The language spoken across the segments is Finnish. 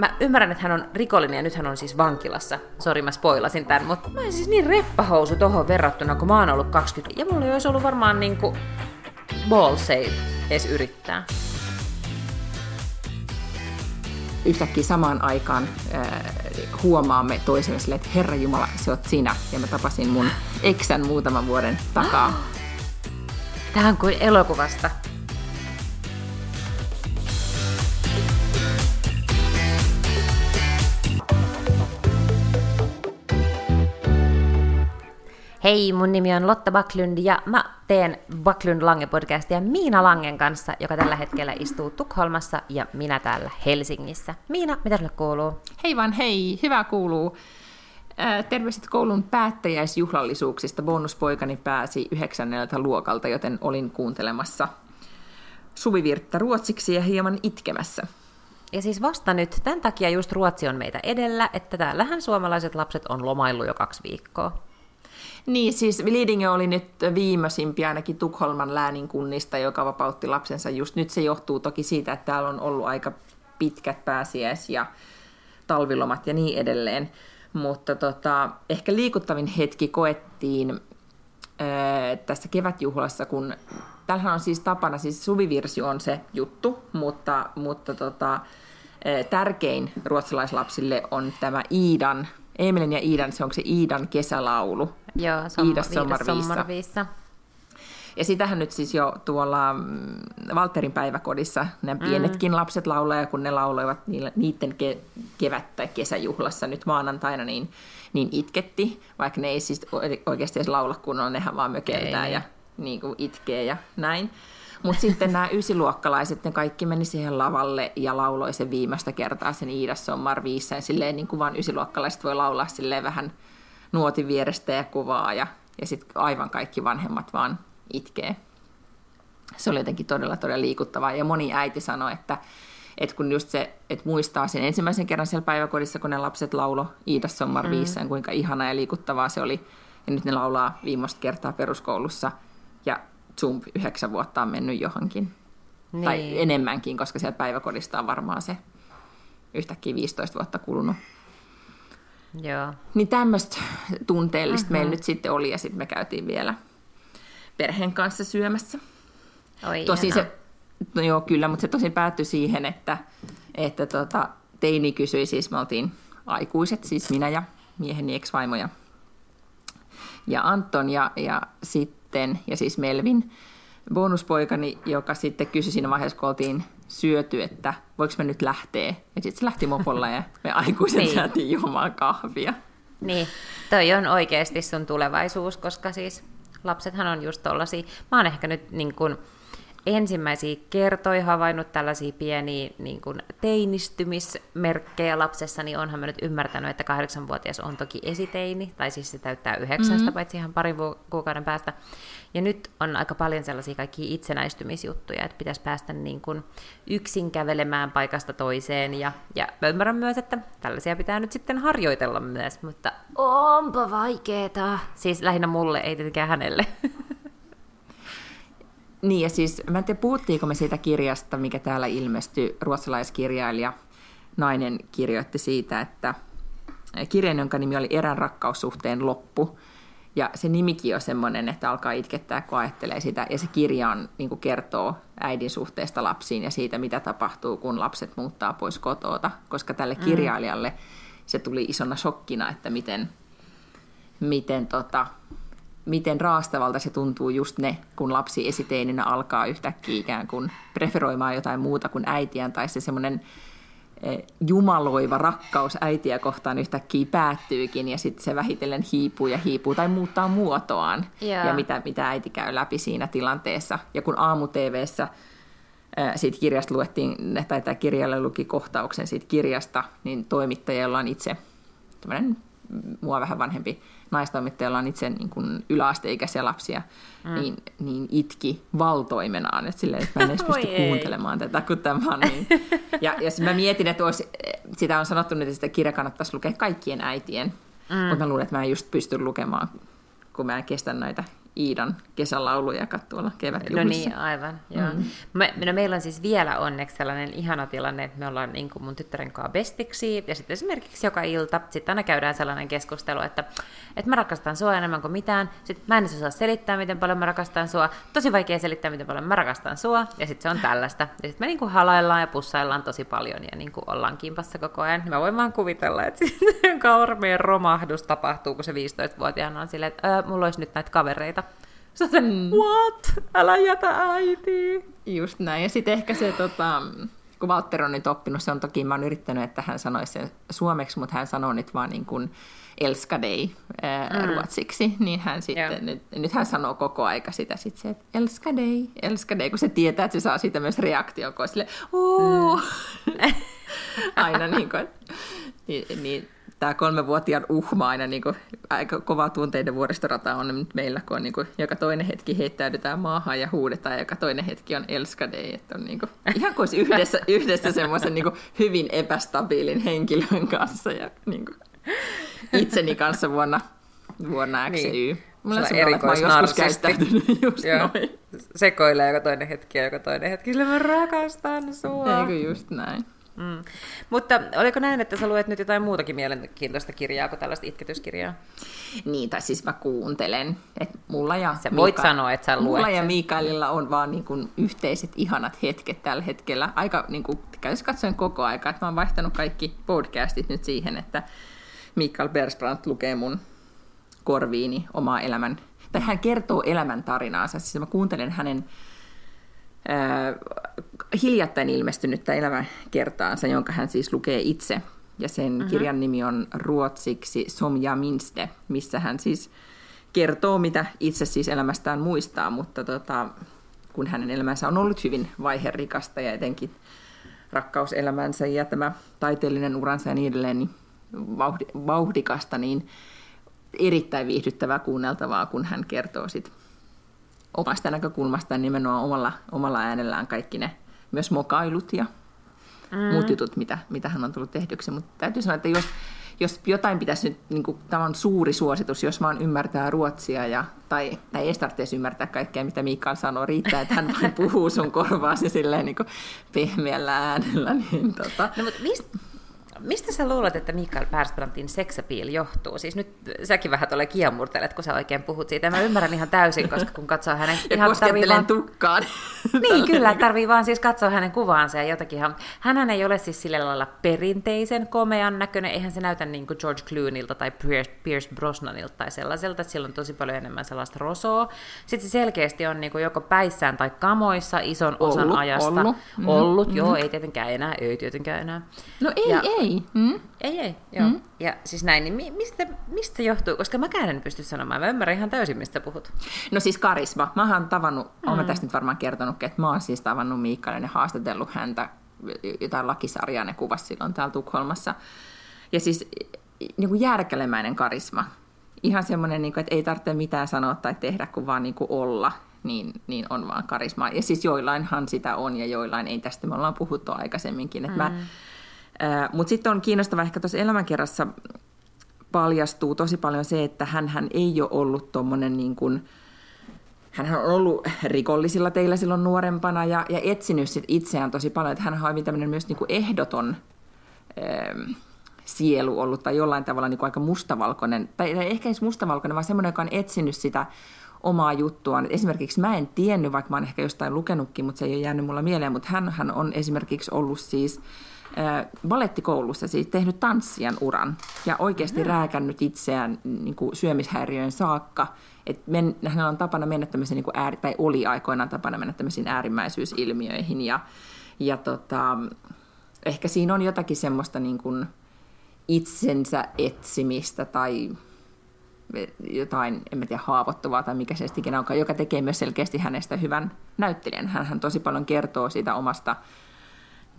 mä ymmärrän, että hän on rikollinen ja nyt hän on siis vankilassa. Sori, mä spoilasin tämän, mutta mä en siis niin reppahousu tohon verrattuna, kun mä oon ollut 20. Ja mulla ei olisi ollut varmaan niinku ballseit edes yrittää. Yhtäkkiä samaan aikaan äh, huomaamme toisemme sille, että Herra Jumala, se oot sinä. Ja mä tapasin mun eksän muutaman vuoden takaa. Tähän kuin elokuvasta. Hei, mun nimi on Lotta Baklund ja mä teen Baklund Lange podcastia Miina Langen kanssa, joka tällä hetkellä istuu Tukholmassa ja minä täällä Helsingissä. Miina, mitä sulle kuuluu? Hei vaan hei, hyvä kuuluu. Terveiset koulun päättäjäisjuhlallisuuksista. Bonuspoikani pääsi yhdeksänneltä luokalta, joten olin kuuntelemassa suvivirttä ruotsiksi ja hieman itkemässä. Ja siis vasta nyt, tämän takia just Ruotsi on meitä edellä, että täällähän suomalaiset lapset on lomaillut jo kaksi viikkoa. Niin, siis Lidingö oli nyt viimeisimpiä ainakin Tukholman läänin kunnista, joka vapautti lapsensa just nyt. Se johtuu toki siitä, että täällä on ollut aika pitkät pääsiäis- ja talvilomat ja niin edelleen. Mutta tota, ehkä liikuttavin hetki koettiin ää, tässä kevätjuhlassa, kun tällähän on siis tapana, siis suvivirsi on se juttu, mutta, mutta tota, ää, tärkein ruotsalaislapsille on tämä Iidan Emelin ja Iidan, se onko se Iidan kesälaulu? Joo, som, Iidas sommarviissa. Ja sitähän nyt siis jo tuolla Valterin päiväkodissa ne mm. pienetkin mm. lapset laulaa, ja kun ne lauloivat niiden ke- kevät- tai kesäjuhlassa nyt maanantaina, niin, niin itketti, vaikka ne ei siis oikeasti edes laula kunnolla, nehän vaan mökeltää ei. ja niin kuin itkee ja näin. Mutta sitten nämä ysiluokkalaiset, ne kaikki meni siihen lavalle ja lauloi sen viimeistä kertaa sen Iidas Sommar viissään. Silleen niin kuin vaan ysiluokkalaiset voi laulaa silleen vähän nuotin vierestä ja kuvaa ja, ja sitten aivan kaikki vanhemmat vaan itkee. Se oli jotenkin todella, todella liikuttavaa. Ja moni äiti sanoi, että, että kun just se, että muistaa sen ensimmäisen kerran siellä päiväkodissa, kun ne lapset laulo Iidas Sommar mm. viissään, kuinka ihana ja liikuttavaa se oli. Ja nyt ne laulaa viimeistä kertaa peruskoulussa. Ja Zoom yhdeksän vuotta on mennyt johonkin. Niin. Tai enemmänkin, koska sieltä päiväkodista on varmaan se yhtäkkiä 15 vuotta kulunut. Joo. Niin tämmöistä tunteellista uh-huh. meillä nyt sitten oli, ja sitten me käytiin vielä perheen kanssa syömässä. Oi, tosi se, no joo, kyllä, mutta se tosi päättyi siihen, että, että tota, teini kysyi, siis me oltiin aikuiset, siis minä ja mieheni ex-vaimo ja, ja Anton, ja, ja sitten sitten, ja siis Melvin bonuspoikani, joka sitten kysyi siinä vaiheessa, kun oltiin syöty, että voiko me nyt lähteä. Ja sitten se lähti mopolla ja me aikuiset niin. jäätiin juomaan kahvia. Niin, toi on oikeasti sun tulevaisuus, koska siis lapsethan on just tollasia. Mä oon ehkä nyt niin kun, ensimmäisiä kertoja havainnut tällaisia pieniä niin kuin teinistymismerkkejä lapsessa, niin onhan mä nyt ymmärtänyt, että kahdeksanvuotias on toki esiteini, tai siis se täyttää yhdeksästä, mm-hmm. paitsi ihan parin kuukauden päästä. Ja nyt on aika paljon sellaisia kaikkia itsenäistymisjuttuja, että pitäisi päästä niin kuin yksin kävelemään paikasta toiseen, ja, ja mä ymmärrän myös, että tällaisia pitää nyt sitten harjoitella myös, mutta onpa vaikeeta. Siis lähinnä mulle, ei tietenkään hänelle. Niin, ja siis mä en tiedä, puhuttiinko me siitä kirjasta, mikä täällä ilmestyi, ruotsalaiskirjailija nainen kirjoitti siitä, että kirjan, jonka nimi oli Erän rakkaussuhteen loppu, ja se nimikin on semmoinen, että alkaa itkettää, kun ajattelee sitä. Ja se kirja on, niin kuin kertoo äidin suhteesta lapsiin ja siitä, mitä tapahtuu, kun lapset muuttaa pois kotoota. Koska tälle mm. kirjailijalle se tuli isona shokkina, että miten, miten tota, miten raastavalta se tuntuu just ne, kun lapsi esiteininä alkaa yhtäkkiä ikään kuin preferoimaan jotain muuta kuin äitiään, tai se semmoinen eh, jumaloiva rakkaus äitiä kohtaan yhtäkkiä päättyykin, ja sitten se vähitellen hiipuu ja hiipuu tai muuttaa muotoaan, yeah. ja mitä, mitä äiti käy läpi siinä tilanteessa. Ja kun aamu-tvssä eh, siitä kirjasta luettiin, tai tämä kirjalle luki kohtauksen siitä kirjasta, niin toimittaja, jolla on itse mua vähän vanhempi naistoimittajalla on itse niin kuin yläasteikäisiä lapsia, mm. niin, niin itki valtoimenaan, että, silleen, että mä en edes pysty kuuntelemaan tätä, kun tämä on niin. Ja, ja mä mietin, että olisi, sitä on sanottu että sitä kirja kannattaisi lukea kaikkien äitien, mm. mutta mä luulen, että mä en just pysty lukemaan, kun mä en kestä näitä Iidan kesälauluja tuolla kevätjuhlissa. No niin, aivan. Joo. Mm. Me, no meillä on siis vielä onneksi sellainen ihana tilanne, että me ollaan niin kuin mun tyttären kanssa bestiksi, ja sitten esimerkiksi joka ilta, sitten aina käydään sellainen keskustelu, että, että mä rakastan sua enemmän kuin mitään, sitten mä en osaa selittää, miten paljon mä rakastan sua, tosi vaikea selittää, miten paljon mä rakastan sua, ja sitten se on tällaista. Ja sitten me niin kuin halaillaan ja pussaillaan tosi paljon, ja niin kuin ollaan kimpassa koko ajan. Mä voin vaan kuvitella, että kaurmeen romahdus tapahtuu, kun se 15-vuotiaana on silleen, että mulla olisi nyt näitä kavereita, on se, mm. what? Älä jätä äiti. Just näin. Ja sitten ehkä se, tota, kun Walter on nyt oppinut, se on toki, mä oon yrittänyt, että hän sanoisi sen suomeksi, mutta hän sanoo nyt vaan niin kuin elskadei ää, mm. ruotsiksi, niin hän sitten, nyt, nyt hän sanoo koko aika sitä sitten se, että elskadei, elskadei, kun se tietää, että se saa siitä myös reaktion, kun sille, mm. aina niin kuin, niin, niin tämä kolmevuotiaan uhma aina niin kuin, aika kova tunteiden vuoristorata on nyt meillä, kun on niin kuin, joka toinen hetki heittäydytään maahan ja huudetaan, ja joka toinen hetki on elskadei, että on niin kuin, ihan kuin yhdessä, yhdessä semmoisen niin hyvin epästabiilin henkilön kanssa ja niin kuin, itseni kanssa vuonna, vuonna X niin. Mulla on erikoisnarsistti. just noin. Sekoilee joka toinen hetki ja joka toinen hetki, sillä mä rakastan sua. Eikö just näin. Mm. Mutta oliko näin, että sä luet nyt jotain muutakin mielenkiintoista kirjaa kuin tällaista itketyskirjaa? Niin, tai siis mä kuuntelen. että mulla ja sä voit Mika... sanoa, että sä luet Mulla sen. ja Mikaelilla on vaan niin kuin yhteiset ihanat hetket tällä hetkellä. Aika niin kuin, katsoen koko aika, että mä oon vaihtanut kaikki podcastit nyt siihen, että Mikael Bersbrandt lukee mun korviini omaa elämän, tai hän kertoo elämän tarinaansa. Siis mä kuuntelen hänen hiljattain ilmestynyttä elämäkertaansa, jonka hän siis lukee itse. Ja sen mm-hmm. kirjan nimi on ruotsiksi Som ja minste, missä hän siis kertoo, mitä itse siis elämästään muistaa, mutta tota, kun hänen elämänsä on ollut hyvin vaiherikasta ja etenkin rakkauselämänsä ja tämä taiteellinen uransa ja niin edelleen niin vauhdikasta, niin erittäin viihdyttävää kuunneltavaa, kun hän kertoo sit omasta näkökulmastaan nimenomaan omalla, omalla äänellään kaikki ne myös mokailut ja mm. muut jutut, mitä, mitä hän on tullut tehdyksi. Mutta täytyy sanoa, että jos, jos jotain pitäisi nyt, niin kuin, tämä on suuri suositus, jos vaan ymmärtää ruotsia, ja, tai, tai ei tarvitse ymmärtää kaikkea, mitä Mikael sanoo, riittää, että hän vain puhuu sun korvaasi silleen niin kuin pehmeällä äänellä. Niin, tota. no, mutta mistä, Mistä sä luulet, että Mikael Persbrandtin seksapiil johtuu? Siis nyt säkin vähän tuolle kiemurtelet, kun sä oikein puhut siitä. Mä ymmärrän ihan täysin, koska kun katsoo hänen... ja ihan vaan... tukkaan. niin, kyllä, tarvii vaan siis katsoa hänen kuvaansa ja jotakin. Hänhän ei ole siis sillä lailla perinteisen komean näköinen. Eihän se näytä niin kuin George Clooneylta tai Pierce Brosnanilta tai sellaiselta. Sillä on tosi paljon enemmän sellaista rosoa. Sitten se selkeästi on niin kuin joko päissään tai kamoissa ison osan ollut, ajasta. Ollut, ollut mm. joo, ei tietenkään enää, ei tietenkään enää. No ei, ja, ei ei. Mm? Ei, ei, joo. Mm? Ja siis näin, niin mistä, mistä se johtuu? Koska mä en pysty sanomaan. Mä ymmärrän ihan täysin, mistä puhut. No siis karisma. Mä oon tavannut, mm. olen tästä nyt varmaan kertonut, että mä oon siis tavannut Miikkainen ja haastatellut häntä jotain lakisarjaa ne kuvasi silloin täällä Tukholmassa. Ja siis niin kuin järkelemäinen karisma. Ihan semmoinen, niin kuin, että ei tarvitse mitään sanoa tai tehdä, kuin vaan niin kuin olla niin, niin on vaan karisma. Ja siis joillainhan sitä on ja joillain ei. Tästä me ollaan puhuttu aikaisemminkin. Että mm. mä, mutta sitten on kiinnostava ehkä tuossa elämänkerrassa paljastuu tosi paljon se, että hän, ei ole ollut tuommoinen niin kuin, hän on ollut rikollisilla teillä silloin nuorempana ja, ja etsinyt sit itseään tosi paljon, että hän on tämmöinen myös niin kuin ehdoton ähm, sielu ollut tai jollain tavalla niin kuin aika mustavalkoinen, tai ehkä ei mustavalkoinen, vaan semmoinen, joka on etsinyt sitä omaa juttuaan. Esimerkiksi mä en tiennyt, vaikka mä oon ehkä jostain lukenutkin, mutta se ei ole jäänyt mulla mieleen, mutta hän, hän on esimerkiksi ollut siis balettikoulussa siis tehnyt tanssijan uran ja oikeasti mm. rääkännyt itseään niin kuin syömishäiriöön saakka. Et men, hänellä on tapana mennä tämmöisiin, niin kuin ääri, tai oli aikoinaan tapana mennä tämmöisiin äärimmäisyysilmiöihin ja, ja tota, ehkä siinä on jotakin semmoista niin kuin itsensä etsimistä tai jotain, en mä tiedä, haavoittuvaa tai mikä se ikinä onkaan, joka tekee myös selkeästi hänestä hyvän näyttelijän. Hän, hän tosi paljon kertoo siitä omasta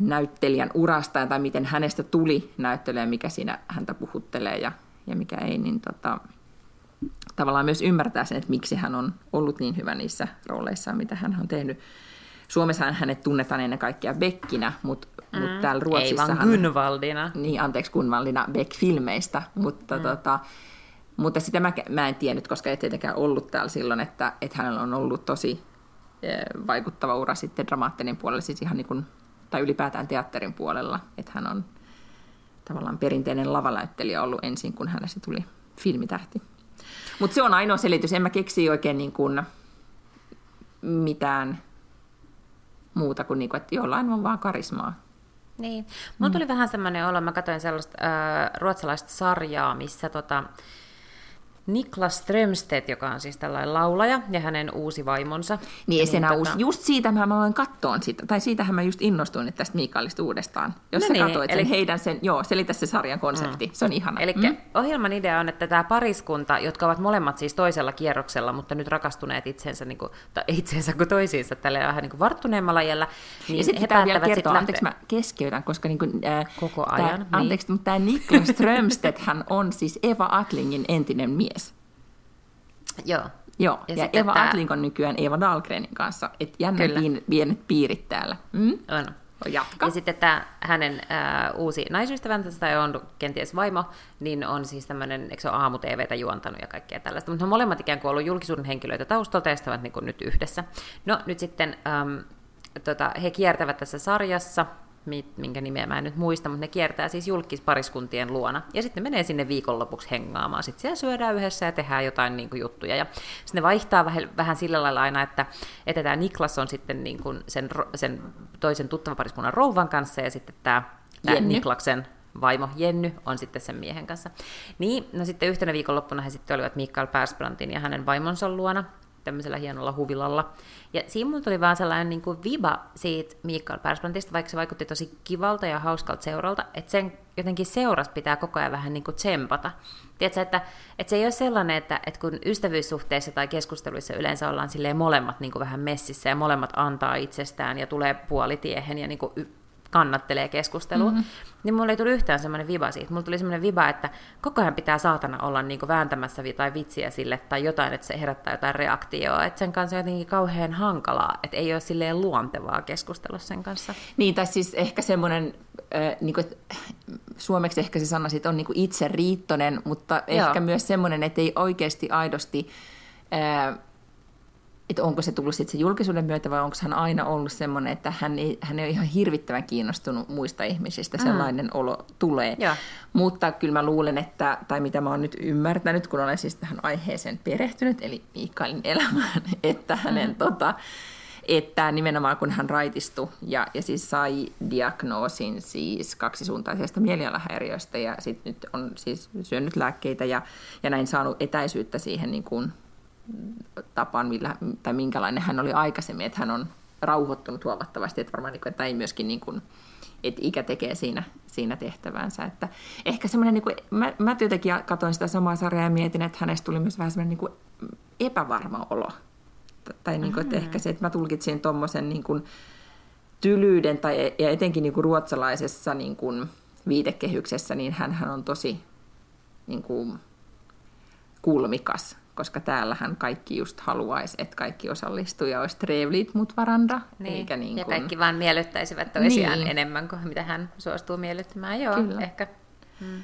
näyttelijän urasta tai miten hänestä tuli näyttelijä, mikä siinä häntä puhuttelee ja, ja mikä ei, niin tota, tavallaan myös ymmärtää sen, että miksi hän on ollut niin hyvä niissä rooleissaan, mitä hän on tehnyt. Suomessa hänet tunnetaan ennen kaikkea Beckinä, mutta mm, mut täällä Ruotsissa... Ei vaan Gunvaldina. Niin, anteeksi, Gunvaldina Beck-filmeistä, mutta mm. tota, Mutta sitä mä, mä en tiennyt, koska ei tietenkään ollut täällä silloin, että, että hänellä on ollut tosi vaikuttava ura sitten dramaattinen puolella, siis ihan niin kuin, tai ylipäätään teatterin puolella, että hän on tavallaan perinteinen lavaläyttelijä ollut ensin, kun hänestä tuli filmitähti. Mutta se on ainoa selitys, en mä keksi oikein niin kuin mitään muuta kuin, niin kuin että jollain on vaan karismaa. Niin. Mulla mm. tuli vähän semmoinen olo, mä katsoin sellaista äh, ruotsalaista sarjaa, missä tota, Niklas Strömstedt, joka on siis tällainen laulaja, ja hänen uusi vaimonsa. Niin, niin tota... uusi. Just siitä mä aloin katsoa sitä, tai siitähän mä just innostuin että tästä Mikaelista uudestaan. Jos no sä niin, katsoit eli... sen heidän sen, joo, selitä se sarjan konsepti, mm. se on ihana. Eli mm. ohjelman idea on, että tämä pariskunta, jotka ovat molemmat siis toisella kierroksella, mutta nyt rakastuneet itsensä, niin kuin, tai itsensä kuin toisiinsa tällä vähän niin kuin varttuneemmalla jällä, niin ja sitten he vielä kertoa, anteeksi mä keskeytän, koska niin kuin, äh, Koko ajan. Tää, niin. Anteeksi, mutta tämä Niklas Strömstedt, hän on siis Eva Atlingin entinen mies. Joo. Joo, ja, ja Eva tämä... Atling on nykyään Eva Dahlgrenin kanssa, että jännä piin, pienet piirit täällä. Mm? On. Jatka. Ja sitten tämä hänen äh, uusi naisystävänsä, tai on kenties vaimo, niin on siis tämmöinen, eikö se ole aamu-TVtä juontanut ja kaikkea tällaista. Mutta molemmat ikään kuin ollut julkisuuden henkilöitä taustalta ja niin kuin nyt yhdessä. No nyt sitten ähm, tota, he kiertävät tässä sarjassa, minkä nimeä mä en nyt muista, mutta ne kiertää siis julkispariskuntien luona. Ja sitten menee sinne viikonlopuksi hengaamaan. Sitten siellä syödään yhdessä ja tehdään jotain niin kuin, juttuja. Ja sitten ne vaihtaa vähän, vähän sillä lailla aina, että, että tämä Niklas on sitten niin kuin sen, sen toisen tuttavapariskunnan rouvan kanssa ja sitten tämä, tämä Niklaksen vaimo Jenny on sitten sen miehen kanssa. Niin, no sitten yhtenä viikonloppuna he sitten olivat Mikael Persbrandtin ja hänen vaimonsa luona tämmöisellä hienolla huvilalla. Ja siinä mulla tuli vaan sellainen niin kuin viba siitä Mikael Persbrandtista, vaikka se vaikutti tosi kivalta ja hauskalta seuralta, että sen jotenkin seuras pitää koko ajan vähän niin kuin tsempata. Tiedätkö, että, että se ei ole sellainen, että, että kun ystävyyssuhteissa tai keskusteluissa yleensä ollaan molemmat niin kuin vähän messissä ja molemmat antaa itsestään ja tulee puolitiehen ja niin kuin kannattelee keskustelua, mm-hmm. niin mulla ei tullut yhtään semmoinen viba siitä. Mulla tuli semmoinen viba, että koko ajan pitää saatana olla niinku vääntämässä tai vitsiä sille tai jotain, että se herättää jotain reaktioa. Että sen kanssa on jotenkin kauhean hankalaa, että ei ole silleen luontevaa keskustella sen kanssa. Niin, tai siis ehkä semmoinen, äh, niin kuin, suomeksi ehkä se sana siitä on niin itse riittonen, mutta Joo. ehkä myös semmoinen, että ei oikeasti aidosti... Äh, että onko se tullut sitten se julkisuuden myötä vai onko hän aina ollut semmoinen, että hän ei, hän ei ole ihan hirvittävän kiinnostunut muista ihmisistä, mm. sellainen mm. olo tulee. Ja. Mutta kyllä mä luulen, että, tai mitä mä oon nyt ymmärtänyt, kun olen siis tähän aiheeseen perehtynyt, eli Mikaelin elämään, että hänen mm. tota, että nimenomaan kun hän raitistui ja, ja siis sai diagnoosin siis kaksisuuntaisesta mielialahäiriöstä ja sitten nyt on siis syönyt lääkkeitä ja, ja näin saanut etäisyyttä siihen niin kuin tapaan, millä, tai minkälainen hän oli aikaisemmin, että hän on rauhoittunut huomattavasti, että varmaan niin kuin, että ei myöskin niin kuin, että ikä tekee siinä, siinä tehtävänsä. Että ehkä semmoinen, niin kuin, mä, mä jotenkin katsoin sitä samaa sarjaa ja mietin, että hänestä tuli myös vähän semmoinen niin kuin epävarma olo. Tai niin kuin, että ehkä se, että mä tulkitsin tuommoisen niin kuin tylyyden, tai, ja etenkin niin kuin ruotsalaisessa niin kuin viitekehyksessä, niin hän on tosi niin kuin, kulmikas koska täällähän kaikki just haluaisi, että kaikki osallistuu ja olisi trevlit mut varanda. Niin. Eikä niin ja kaikki vaan miellyttäisivät toisiaan niin. enemmän kuin mitä hän suostuu miellyttämään. Joo, Kyllä. ehkä. Hmm.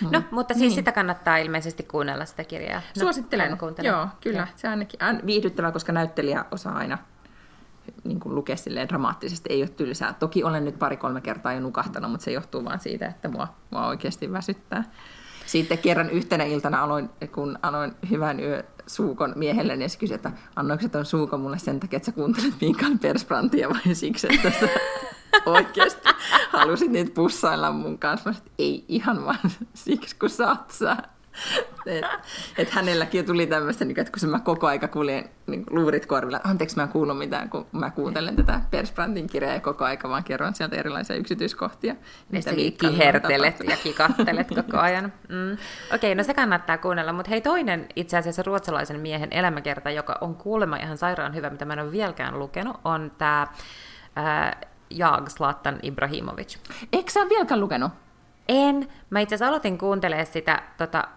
Hmm. No, mutta siis niin. sitä kannattaa ilmeisesti kuunnella sitä kirjaa. No, Suosittelen. Joo, kyllä. Ja. Se ainakin on viihdyttävää, koska näyttelijä osaa aina niin kuin lukea silleen dramaattisesti, ei ole tylsää. Toki olen nyt pari-kolme kertaa jo nukahtanut, mutta se johtuu vain siitä, että mua, mua oikeasti väsyttää. Sitten kerran yhtenä iltana aloin, kun aloin hyvän yö suukon miehelle, niin se kysyi, että annoiko tuon suukon mulle sen takia, että sä kuuntelet Mikael Persbrantia vai siksi, että sä oikeasti halusit niitä pussailla mun kanssa. Mä sanoin, ei ihan vaan siksi, kun saat sä että et hänelläkin tuli tämmöistä, niin että kun mä koko aika kuljen niin luurit korvilla, anteeksi mä en kuulu mitään, kun mä kuuntelen tätä Persbrantin kirjaa ja koko aika vaan kerron sieltä erilaisia yksityiskohtia. Mitä kihertelet ja kikattelet koko ajan. Mm. Okei, okay, no se kannattaa kuunnella, mutta hei toinen itse asiassa ruotsalaisen miehen elämäkerta, joka on kuulemma ihan sairaan hyvä, mitä mä en ole vieläkään lukenut, on tämä äh, Jag Zlatan Ibrahimovic. Eikö sä vieläkään lukenut? En. Mä itse asiassa aloitin kuuntelemaan sitä tota,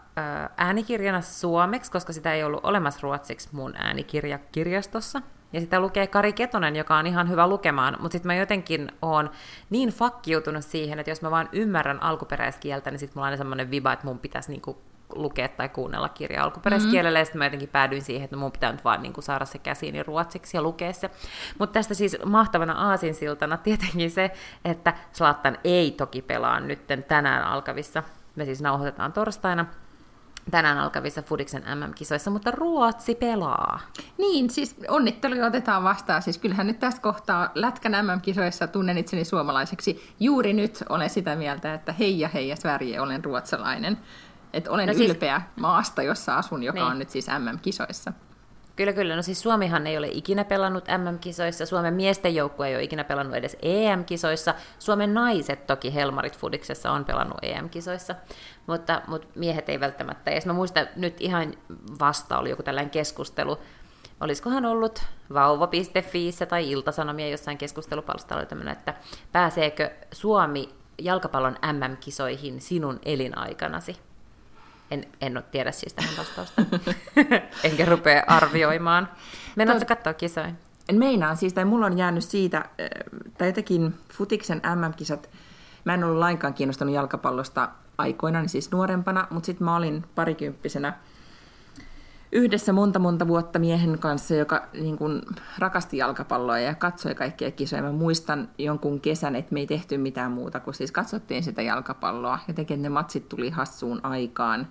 äänikirjana suomeksi, koska sitä ei ollut olemassa ruotsiksi mun äänikirjakirjastossa. Ja sitä lukee Kari Ketonen, joka on ihan hyvä lukemaan, mutta sitten mä jotenkin oon niin fakkiutunut siihen, että jos mä vaan ymmärrän alkuperäiskieltä, niin sitten mulla on aina semmoinen viba, että mun pitäisi niinku lukea tai kuunnella kirjaa alkuperäiskielellä, mm-hmm. ja sitten mä jotenkin päädyin siihen, että mun pitää nyt vaan niin kuin saada se käsiini ruotsiksi ja lukea se. Mutta tästä siis mahtavana aasinsiltana tietenkin se, että Slattan ei toki pelaa nytten tänään alkavissa, me siis nauhoitetaan torstaina, tänään alkavissa Fudiksen MM-kisoissa, mutta Ruotsi pelaa. Niin, siis onnitteluja otetaan vastaan. Siis kyllähän nyt tästä kohtaa Lätkän MM-kisoissa tunnen itseni suomalaiseksi. Juuri nyt olen sitä mieltä, että hei ja hei ja Sverige, olen ruotsalainen. Että olen no siis... ylpeä maasta, jossa asun, joka niin. on nyt siis MM-kisoissa. Kyllä, kyllä. No siis Suomihan ei ole ikinä pelannut MM-kisoissa, Suomen miesten joukkue ei ole ikinä pelannut edes EM-kisoissa, Suomen naiset toki Helmarit Fudiksessa on pelannut EM-kisoissa, mutta, mutta miehet ei välttämättä. Ja mä muistan, nyt ihan vasta oli joku tällainen keskustelu, olisikohan ollut vauva.fi tai Iltasanomia jossain keskustelupalstalla tämmöinen, että pääseekö Suomi jalkapallon MM-kisoihin sinun elinaikanasi? En, en tiedä siis tähän vastausta. Enkä rupea arvioimaan. Mennäänkö katsoa kisoja? En meinaa siis, tai mulla on jäänyt siitä, tai jotenkin Futiksen MM-kisat, mä en ollut lainkaan kiinnostunut jalkapallosta aikoina, niin siis nuorempana, mutta sitten mä olin parikymppisenä yhdessä monta monta vuotta miehen kanssa, joka niin kun, rakasti jalkapalloa ja katsoi kaikkia kisoja. Mä muistan jonkun kesän, että me ei tehty mitään muuta kuin siis katsottiin sitä jalkapalloa. Jotenkin ne matsit tuli hassuun aikaan.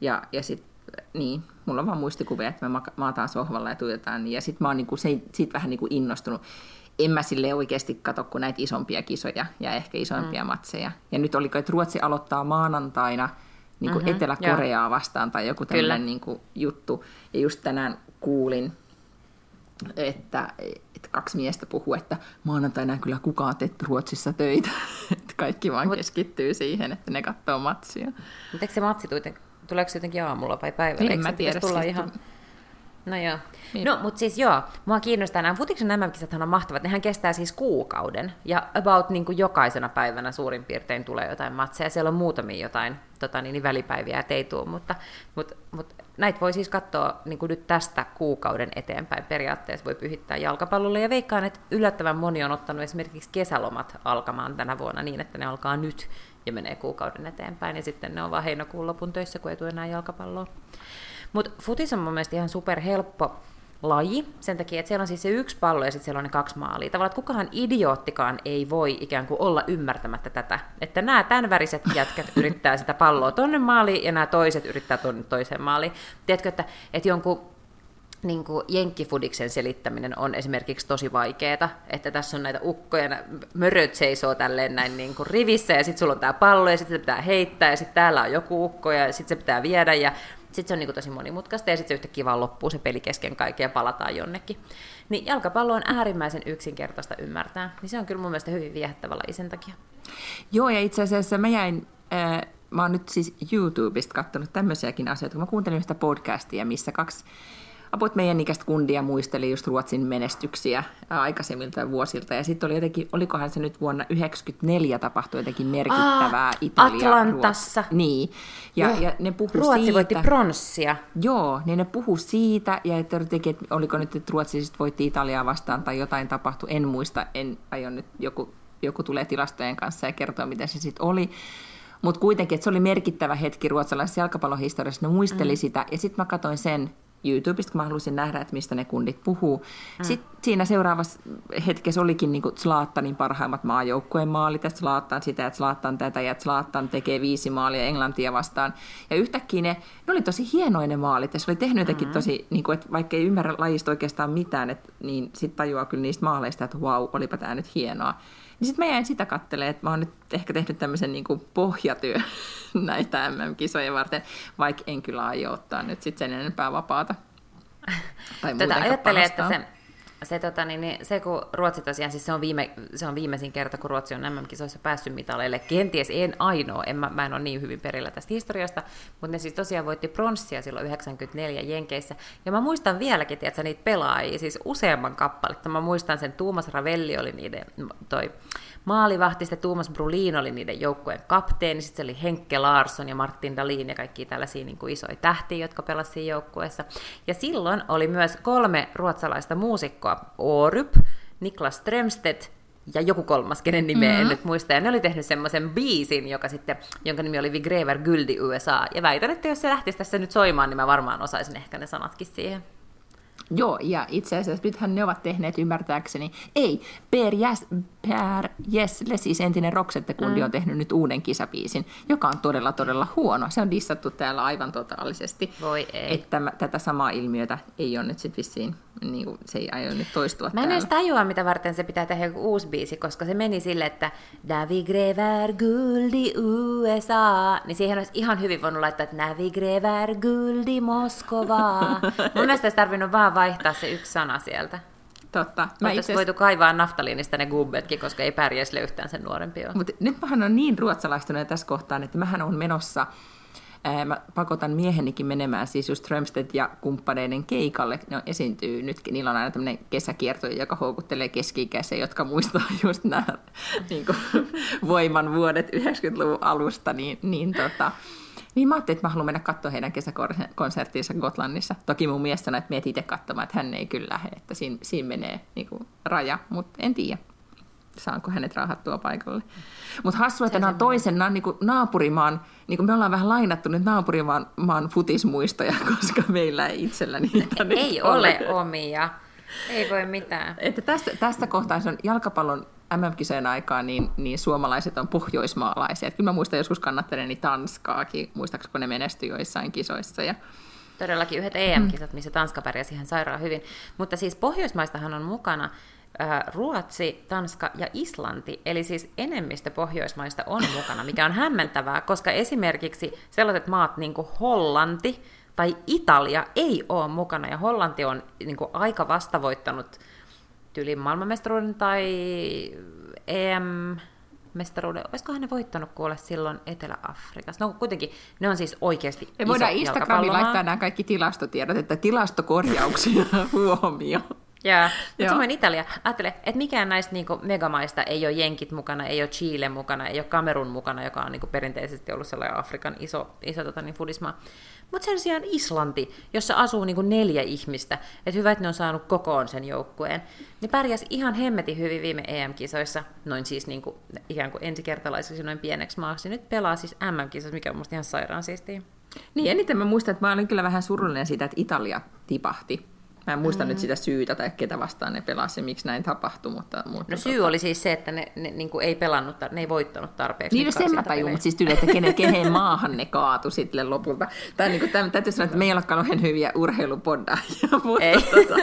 Ja, ja sitten niin, mulla on vaan muistikuvia, että me maataan sohvalla ja tuijotetaan. Ja sitten mä oon niinku, siitä vähän niinku innostunut. En mä sille oikeasti katso kuin näitä isompia kisoja ja ehkä isompia mm. matseja. Ja nyt oliko, että Ruotsi aloittaa maanantaina niin kuin mm-hmm, Etelä-Koreaa joo. vastaan tai joku tällainen niin kuin juttu. Ja just tänään kuulin, että, että kaksi miestä puhuu, että maanantaina kyllä kukaan tee Ruotsissa töitä. että kaikki vaan Mut, keskittyy siihen, että ne katsoo matsia. Mutta eikö se matsi Tuleeko se jotenkin aamulla vai päivällä? En mä tiedä. Tulla siis ihan... No joo. Niin. No, mutta siis joo, mua kiinnostaa nämä futiksen nämä kisathan on mahtavat. Nehän kestää siis kuukauden. Ja about niin kuin jokaisena päivänä suurin piirtein tulee jotain matseja. Siellä on muutamia jotain tota, niin, niin välipäiviä, että ei tule, mutta, mutta, mutta näitä voi siis katsoa niin kuin nyt tästä kuukauden eteenpäin. Periaatteessa voi pyhittää jalkapallolle. Ja veikkaan, että yllättävän moni on ottanut esimerkiksi kesälomat alkamaan tänä vuonna niin, että ne alkaa nyt ja menee kuukauden eteenpäin, ja sitten ne on vaan heinäkuun lopun töissä, kun ei tule enää jalkapalloa. Mutta futis on mun mielestä ihan superhelppo laji, sen takia, että siellä on siis se yksi pallo ja sitten siellä on ne kaksi maalia. Tavallaan, että kukaan idioottikaan ei voi ikään kuin olla ymmärtämättä tätä, että nämä tämän väriset jätkät yrittää sitä palloa tonne maaliin ja nämä toiset yrittää tonne toiseen maaliin. Tiedätkö, että, että jonkun niin kuin jenkkifudiksen selittäminen on esimerkiksi tosi vaikeaa, että tässä on näitä ukkoja, möröt seisoo tälleen näin niin kuin rivissä, ja sitten sulla on tämä pallo, ja sitten se pitää heittää, ja sitten täällä on joku ukko, ja sitten se pitää viedä, ja sitten se on niin kuin tosi monimutkaista, ja sitten se yhtäkkiä vaan loppuu se peli kesken kaiken, ja palataan jonnekin. Niin jalkapallo on äärimmäisen yksinkertaista ymmärtää, niin se on kyllä mun mielestä hyvin viehättävä laji sen takia. Joo, ja itse asiassa mä jäin... Äh mä oon nyt siis YouTubesta katsonut tämmöisiäkin asioita, kun mä kuuntelin yhtä podcastia, missä kaksi aput meidän ikäistä kundia muisteli just Ruotsin menestyksiä aikaisemmilta vuosilta. Ja sitten oli jotenkin, olikohan se nyt vuonna 1994 tapahtui jotenkin merkittävää ah, Italia. Atlantassa. Ruotsi. Niin. Ja, ja, ja ne puhu Ruotsi siitä, voitti pronssia. Joo, niin ne puhu siitä, ja että, jotenkin, että oliko nyt, että Ruotsi sitten voitti Italiaa vastaan tai jotain tapahtui, en muista, en aio nyt, joku, joku tulee tilastojen kanssa ja kertoo, miten se sitten oli. Mutta kuitenkin, että se oli merkittävä hetki ruotsalaisessa jalkapallohistoriassa, ne muisteli mm. sitä, ja sitten mä katsoin sen YouTubesta, kun mä halusin nähdä, että mistä ne kundit puhuu. Mm. Sitten siinä seuraavassa hetkessä olikin niin Slaattanin parhaimmat maajoukkueen maalit, että Slaattan sitä, että Slaattan tätä, ja Slaattan tekee viisi maalia Englantia vastaan. Ja yhtäkkiä ne, ne oli tosi hienoja ne maalit, ja se oli tehnyt jotenkin mm. tosi, niin kuin, että vaikka ei ymmärrä lajista oikeastaan mitään, että, niin sitten tajuaa kyllä niistä maaleista, että vau, wow, olipa tämä nyt hienoa. Niin sitten mä jäin sitä katselemaan, että mä oon nyt ehkä tehnyt tämmöisen niin pohjatyö näitä MM-kisoja varten, vaikka en kyllä aio ottaa nyt sitten sen enempää vapaata. Tai Tätä ajattelee, että se, se, tota, niin, niin, se, kun Ruotsi tosiaan, siis se on, viime, se on viimeisin kerta, kun Ruotsi on MM-kisoissa päässyt mitaleille. Kenties en ainoa, en, mä, mä en ole niin hyvin perillä tästä historiasta, mutta ne siis tosiaan voitti pronssia silloin 94 Jenkeissä. Ja mä muistan vieläkin, että niitä pelaajia, siis useamman kappaletta. Mä muistan sen, Tuomas Ravelli oli niiden, toi, maalivahti, sitten Tuomas Brulin oli niiden joukkueen kapteeni, sitten se oli Henkke Larsson ja Martin Dalin ja kaikki tällaisia niin kuin isoja tähtiä, jotka pelasivat joukkueessa. Ja silloin oli myös kolme ruotsalaista muusikkoa, Oryp, Niklas Strömstedt ja joku kolmas, kenen nimeä mm-hmm. en nyt muista. Ja ne oli tehnyt semmoisen biisin, joka sitten, jonka nimi oli Vigrever Guldi USA. Ja väitän, että jos se lähtisi tässä nyt soimaan, niin mä varmaan osaisin ehkä ne sanatkin siihen. Joo, ja itse asiassa nythän ne ovat tehneet ymmärtääkseni, ei, Per, Jäs, per Jessle, siis entinen Roxette-kundi, mm. on tehnyt nyt uuden kisapiisin, joka on todella, todella huono. Se on dissattu täällä aivan totaalisesti. Voi ei. Että tätä samaa ilmiötä ei ole nyt sitten vissiin, niin kuin, se ei aio nyt toistua Mä en edes tajua, mitä varten se pitää tehdä joku uusi biisi, koska se meni sille, että Navigrever guldi USA, niin siihen olisi ihan hyvin voinut laittaa, että Navigrever guldi Moskova. Mun mielestä olisi tarvinnut vaan vaihtaa se yksi sana sieltä. Totta. Mä itse voitu kaivaa naftaliinista ne gubbetkin, koska ei pärjäisi löytää sen nuorempi ole. Mutta nyt mähän on niin ruotsalaistunut tässä kohtaan, että mähän on menossa Mä pakotan miehenikin menemään siis just Strömstedt ja kumppaneiden keikalle. Ne on, esiintyy nytkin. Niillä on aina tämmöinen kesäkierto, joka houkuttelee keski jotka muistaa just nämä niin kuin, voiman vuodet 90-luvun alusta. Niin, niin tota, niin mä ajattelin, että mä haluan mennä katsoa heidän kesäkonserttinsa Gotlannissa. Toki mun mies sanoi, että mietit itse katsomaan, että hän ei kyllä lähde, että siinä, siinä menee niin kuin, raja, mutta en tiedä saanko hänet raahattua paikalle. Mutta hassua, että nämä on toisen nämä on niin naapurimaan, niin kuin me ollaan vähän lainattu nyt naapurimaan maan futismuistoja, koska meillä ei itsellä niitä Ei ole omia. Ei voi mitään. Että tästä, tästä kohtaa se on jalkapallon MM-kisojen aikaa, niin, niin suomalaiset on pohjoismaalaisia. Että kyllä mä muistan joskus kannatteleeni Tanskaakin, muistaakseni kun ne menestyi joissain kisoissa. Ja... Todellakin yhdet EM-kisat, missä Tanska pärjäsi ihan sairaan hyvin. Mutta siis Pohjoismaistahan on mukana Ruotsi, Tanska ja Islanti, eli siis enemmistö Pohjoismaista on mukana, mikä on hämmentävää, koska esimerkiksi sellaiset maat niin kuin Hollanti tai Italia ei ole mukana, ja Hollanti on niin kuin aika vastavoittanut tyylin maailmanmestaruuden tai EM mestaruuden. Olisikohan ne voittanut kuule silloin Etelä-Afrikassa? No kuitenkin, ne on siis oikeasti Me voidaan Instagramiin laittaa nämä kaikki tilastotiedot, että tilastokorjauksia huomioon. Jaa, mutta samoin Italia. Ajattele, että mikään näistä niin megamaista ei ole Jenkit mukana, ei ole Chile mukana, ei ole Kamerun mukana, joka on niin kuin perinteisesti ollut sellainen Afrikan iso, iso tota, niin fudismaa. Mutta sen sijaan Islanti, jossa asuu niin kuin neljä ihmistä, että hyvä, että ne on saanut kokoon sen joukkueen, ne pärjäsi ihan hemmetin hyvin viime EM-kisoissa, noin siis niin kuin, ikään kuin ensikertalaisiksi noin pieneksi maaksi. Nyt pelaa siis MM-kisoissa, mikä on musta ihan sairaan siistiä. Niin, eniten mä muistan, että mä olin kyllä vähän surullinen siitä, että Italia tipahti Mä en muista mm. nyt sitä syytä tai ketä vastaan ne pelasi ja miksi näin tapahtui. Mutta, mutta no syy tota... oli siis se, että ne, ne niin kuin ei pelannut, ne ei voittanut tarpeeksi. Niin, no sen mä tajun, mutta siis tyyli, että kenen, kenen maahan ne kaatu sitten lopulta. Tai niin kuin, tämän, täytyy sanoa, että me ei ole kauhean hyviä urheilupoddaajia. mutta, ei. Tota,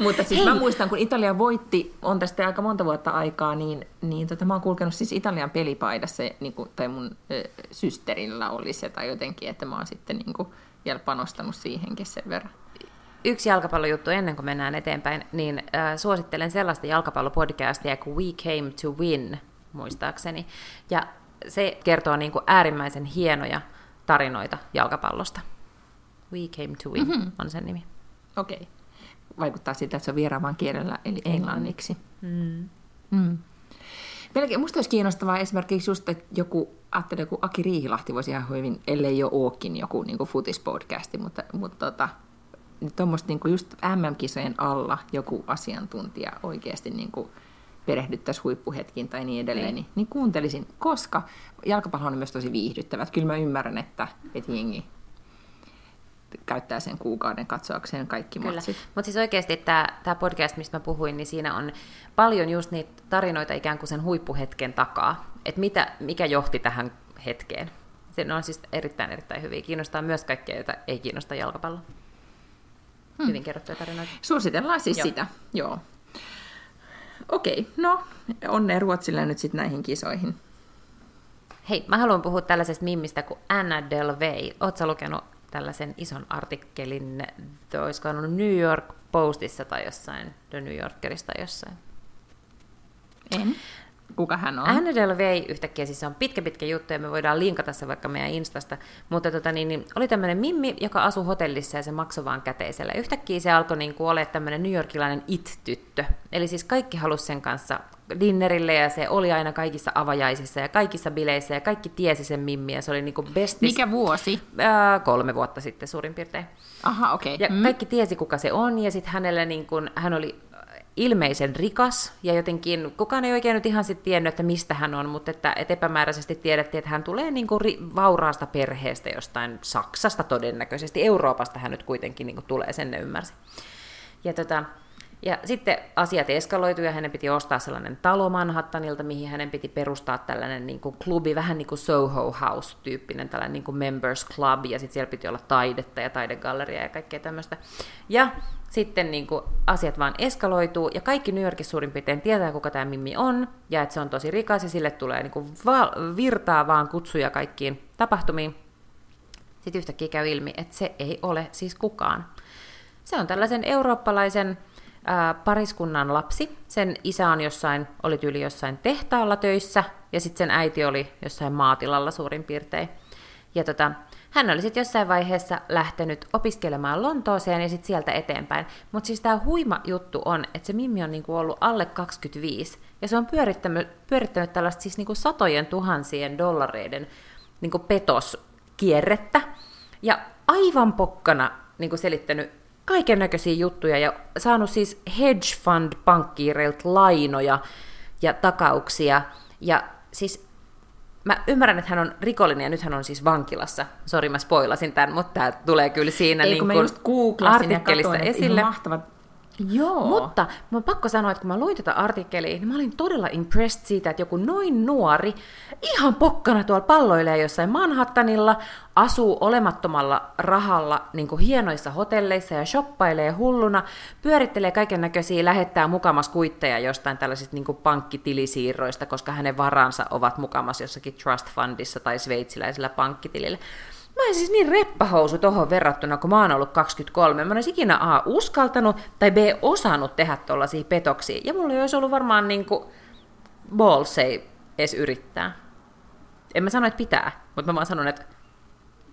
mutta siis Hei. mä muistan, kun Italia voitti, on tästä aika monta vuotta aikaa, niin, niin tota, mä oon kulkenut siis Italian pelipaidassa, niin kuin, tai mun ö, systerillä oli se tai jotenkin, että mä oon sitten niin kuin, vielä panostanut siihenkin sen verran yksi jalkapallojuttu ennen kuin mennään eteenpäin, niin äh, suosittelen sellaista jalkapallopodcastia kuin We Came to Win, muistaakseni. Ja se kertoo niin kuin äärimmäisen hienoja tarinoita jalkapallosta. We Came to Win mm-hmm. on sen nimi. Okei. Okay. Vaikuttaa siltä, että se on vieraamaan kielellä, eli englanniksi. Mm. Mm. Melkein, musta olisi kiinnostavaa esimerkiksi just, että joku, ajattelin, joku Aki Riihilahti voisi ihan hyvin, ellei jo ookin joku niin futispodcasti, mutta, mutta tota, tuommoista niin just MM-kisojen alla joku asiantuntija oikeasti niin kuin perehdyttäisi huippuhetkin tai niin edelleen, niin, niin kuuntelisin, koska jalkapallo on myös tosi viihdyttävä. Kyllä mä ymmärrän, että, että jengi käyttää sen kuukauden katsoakseen kaikki Kyllä. matsit. Mutta siis oikeasti tämä, tämä podcast, mistä mä puhuin, niin siinä on paljon just niitä tarinoita ikään kuin sen huippuhetken takaa. Että mitä, mikä johti tähän hetkeen. Se on siis erittäin, erittäin hyviä. Kiinnostaa myös kaikkia, joita ei kiinnosta jalkapallo. Hmm. Hyvin kerrottuja tarinoita. Suositellaan siis joo. sitä, joo. Okei, no onnea Ruotsille nyt sitten näihin kisoihin. Hei, mä haluan puhua tällaisesta mimmistä kuin Anna Delvey. Oletko lukenut tällaisen ison artikkelin, olisiko ollut New York Postissa tai jossain, The New Yorkerista jossain? En. Kuka hän on? Anne Delvey yhtäkkiä, siis se on pitkä pitkä juttu ja me voidaan linkata se vaikka meidän Instasta, mutta tota, niin, niin, oli tämmöinen mimmi, joka asui hotellissa ja se maksoi vaan käteisellä. Yhtäkkiä se alkoi niin kuin, olla tämmöinen New Yorkilainen it-tyttö. Eli siis kaikki halusi sen kanssa dinnerille ja se oli aina kaikissa avajaisissa ja kaikissa bileissä ja kaikki tiesi sen mimmi ja se oli niinku bestis. Mikä vuosi? Äh, kolme vuotta sitten suurin piirtein. Aha, okei. Okay. Ja mm. kaikki tiesi kuka se on ja sitten hänelle niin kun, hän oli ilmeisen rikas, ja jotenkin kukaan ei oikein nyt ihan sitten tiennyt, että mistä hän on, mutta että, että epämääräisesti tiedettiin, että hän tulee niin kuin ri, vauraasta perheestä jostain Saksasta todennäköisesti, Euroopasta hän nyt kuitenkin niin kuin tulee, sen ne ymmärsi. Ja tota, ja sitten asiat eskaloitu ja hänen piti ostaa sellainen talo Manhattanilta, mihin hänen piti perustaa tällainen niin kuin klubi, vähän niin kuin Soho House-tyyppinen tällainen niin kuin members club, ja sitten siellä piti olla taidetta ja taidegalleria ja kaikkea tämmöistä. Ja sitten niin kuin asiat vaan eskaloituu, ja kaikki New Yorkissa suurin piirtein tietää, kuka tämä Mimmi on, ja että se on tosi rikas, ja sille tulee niin kuin virtaa vaan kutsuja kaikkiin tapahtumiin. Sitten yhtäkkiä käy ilmi, että se ei ole siis kukaan. Se on tällaisen eurooppalaisen ää, pariskunnan lapsi. Sen isä on jossain, oli tyyli jossain tehtaalla töissä, ja sitten sen äiti oli jossain maatilalla suurin piirtein. Ja tota, hän oli sitten jossain vaiheessa lähtenyt opiskelemaan Lontooseen ja sitten sieltä eteenpäin. Mutta siis tämä huima juttu on, että se Mimmi on niinku ollut alle 25, ja se on pyörittänyt, pyörittänyt tällaista siis niinku satojen tuhansien dollareiden niinku petoskierrettä, ja aivan pokkana niinku selittänyt kaiken näköisiä juttuja ja saanut siis hedge fund pankkiireilta lainoja ja takauksia. Ja siis mä ymmärrän, että hän on rikollinen ja nyt hän on siis vankilassa. Sori, mä spoilasin tämän, mutta tämä tulee kyllä siinä Ei, niin kun mä just googlasin ja artikkelissa katsoin, että esille. ihan mahtavat. Joo. Mutta on pakko sanoa, että kun mä luin tätä artikkelia, niin mä olin todella impressed siitä, että joku noin nuori, ihan pokkana tuolla palloilee jossain Manhattanilla, asuu olemattomalla rahalla niin hienoissa hotelleissa ja shoppailee hulluna, pyörittelee kaiken näköisiä, lähettää mukamas kuitteja jostain tällaisista niin kuin pankkitilisiirroista, koska hänen varansa ovat mukamas jossakin trust fundissa tai sveitsiläisellä pankkitilillä. Mä en siis niin reppahousu tohon verrattuna, kun mä oon ollut 23. Mä en olisi ikinä A. uskaltanut tai B. osannut tehdä tollaisia petoksia. Ja mulla ei olisi ollut varmaan niinku balls ei edes yrittää. En mä sano, että pitää, mutta mä vaan sanon, että,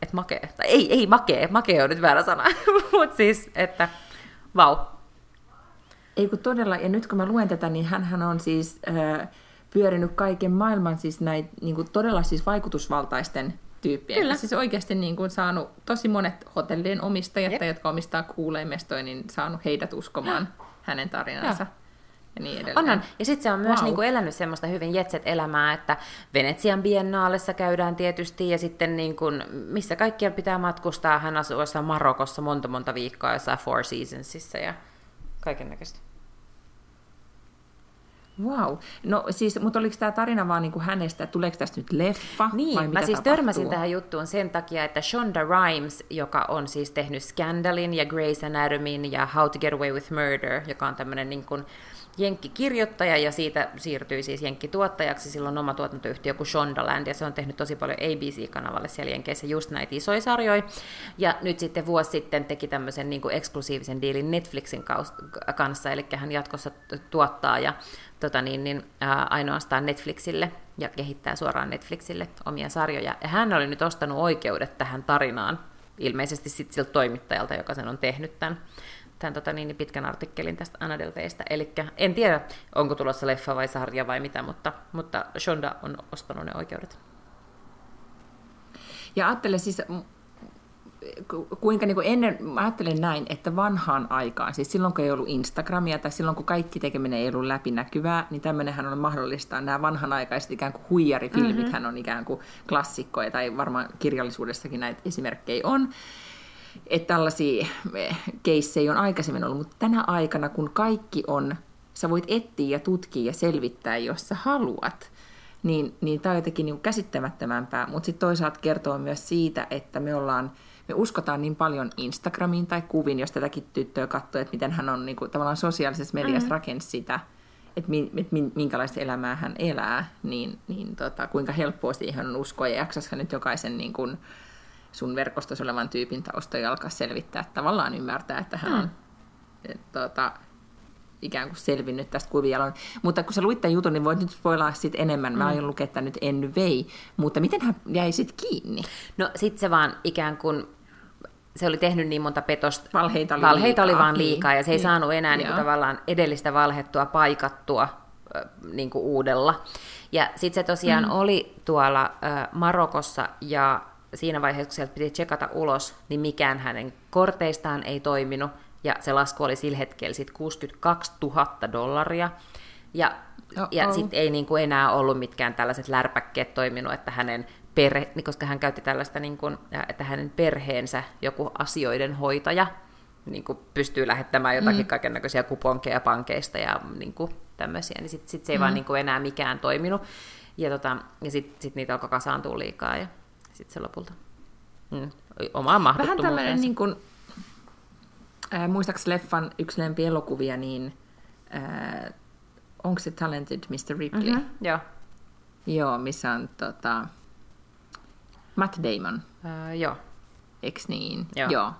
että makee. Tai ei, ei makee, makee on nyt väärä sana. mutta siis, että vau. Ei kun todella, ja nyt kun mä luen tätä, niin hän on siis äh, pyörinyt kaiken maailman siis näitä niin kuin todella siis vaikutusvaltaisten tyyppien. Kyllä. Siis oikeasti niin kuin saanut tosi monet hotellien omistajat, Jep. tai jotka omistaa kuuleimestoja, niin saanut heidät uskomaan hänen tarinansa. Ja niin edelleen. On, on. Ja sitten se on myös Vau. niinku elänyt semmoista hyvin jetset-elämää, että Venetsian biennaalessa käydään tietysti, ja sitten niinku, missä kaikkialla pitää matkustaa. Hän asuu jossain Marokossa monta monta viikkoa jossain Four Seasonsissa ja kaiken näköistä. Wow. No siis, mutta oliko tämä tarina vaan niin kuin hänestä, että tuleeko tästä nyt leffa? vai Niin, mitä mä siis tapahtuu? törmäsin tähän juttuun sen takia, että Shonda Rhimes, joka on siis tehnyt Scandalin ja Grey's Anatomyn ja How to Get Away with Murder, joka on tämmöinen niin kuin jenkkikirjoittaja ja siitä siirtyi siis jenkkituottajaksi. Silloin oma tuotantoyhtiö kuin Shondaland ja se on tehnyt tosi paljon ABC-kanavalle siellä Jenkeissä just näitä isoja sarjoja. Ja nyt sitten vuosi sitten teki tämmöisen niin kuin eksklusiivisen diilin Netflixin kanssa, eli hän jatkossa tuottaa ja tota niin, niin, ää, ainoastaan Netflixille ja kehittää suoraan Netflixille omia sarjoja. Ja hän oli nyt ostanut oikeudet tähän tarinaan, ilmeisesti sitten siltä toimittajalta, joka sen on tehnyt tämän, tämän tota niin, pitkän artikkelin tästä Anna Delveistä. Eli en tiedä, onko tulossa leffa vai sarja vai mitä, mutta, mutta Shonda on ostanut ne oikeudet. Ja ajattelen siis, kuinka niin kuin ennen, mä ajattelen näin, että vanhaan aikaan, siis silloin kun ei ollut Instagramia tai silloin kun kaikki tekeminen ei ollut läpinäkyvää, niin tämmöinenhän on mahdollista. Nämä vanhanaikaiset ikään kuin huijarifilmit mm-hmm. on ikään kuin klassikkoja, tai varmaan kirjallisuudessakin näitä esimerkkejä on. Että tällaisia eh, keissejä on aikaisemmin ollut, mutta tänä aikana, kun kaikki on, sä voit etsiä ja tutkia ja selvittää, jos sä haluat, niin, niin tämä on jotenkin niin käsittämättömämpää. Mutta sitten toisaalta kertoo myös siitä, että me ollaan, me uskotaan niin paljon Instagramiin tai kuviin, jos tätäkin tyttöä katsoo, että miten hän on niin kuin, tavallaan sosiaalisessa mediassa mm-hmm. rakensi sitä, että, mi, että min- minkälaista elämää hän elää, niin, niin tota, kuinka helppoa siihen on uskoa ja jaksasiko nyt jokaisen niin kuin, sun verkostossa olevan tyypin taustoja alkaa selvittää, että tavallaan ymmärtää, että hän on et, tota, ikään kuin selvinnyt tästä kuvijalon. Mutta kun sä luit tämän jutun, niin voit nyt spoilaa sit enemmän. Mä aion lukea tämän nyt en vei. Mutta miten hän jäi sitten kiinni? No sit se vaan ikään kuin, se oli tehnyt niin monta petosta. Valheita oli Valheita liikaa. oli vaan Niin, liikaa, ja se ei niin. saanut enää niin kuin, tavallaan edellistä valhettua paikattua niin kuin uudella. Ja sitten se tosiaan mm. oli tuolla Marokossa, ja siinä vaiheessa, kun sieltä piti tsekata ulos, niin mikään hänen korteistaan ei toiminut, ja se lasku oli sillä hetkellä sit 62 000 dollaria, ja, ja sitten ei niin kuin enää ollut mitkään tällaiset lärpäkkeet toiminut, että hänen perhe, niin koska hän käytti tällaista, niin kuin, että hänen perheensä joku asioiden hoitaja niin kuin pystyy lähettämään jotakin mm. kaiken näköisiä kuponkeja pankeista ja niin kuin tämmöisiä, niin sitten sit se ei mm. vaan niin kuin enää mikään toiminut. Ja, tota, ja sitten sit niitä alkoi kasaantua liikaa ja sitten se lopulta mm, omaa Vähän tämmöinen, niin kuin, äh, muistaakseni leffan yksi lempi elokuvia, niin äh, onko se Talented Mr. Ripley? Mm-hmm, joo. Joo, missä on tota, Matt Damon. Äh, joo. Eks niin? Joo. joo.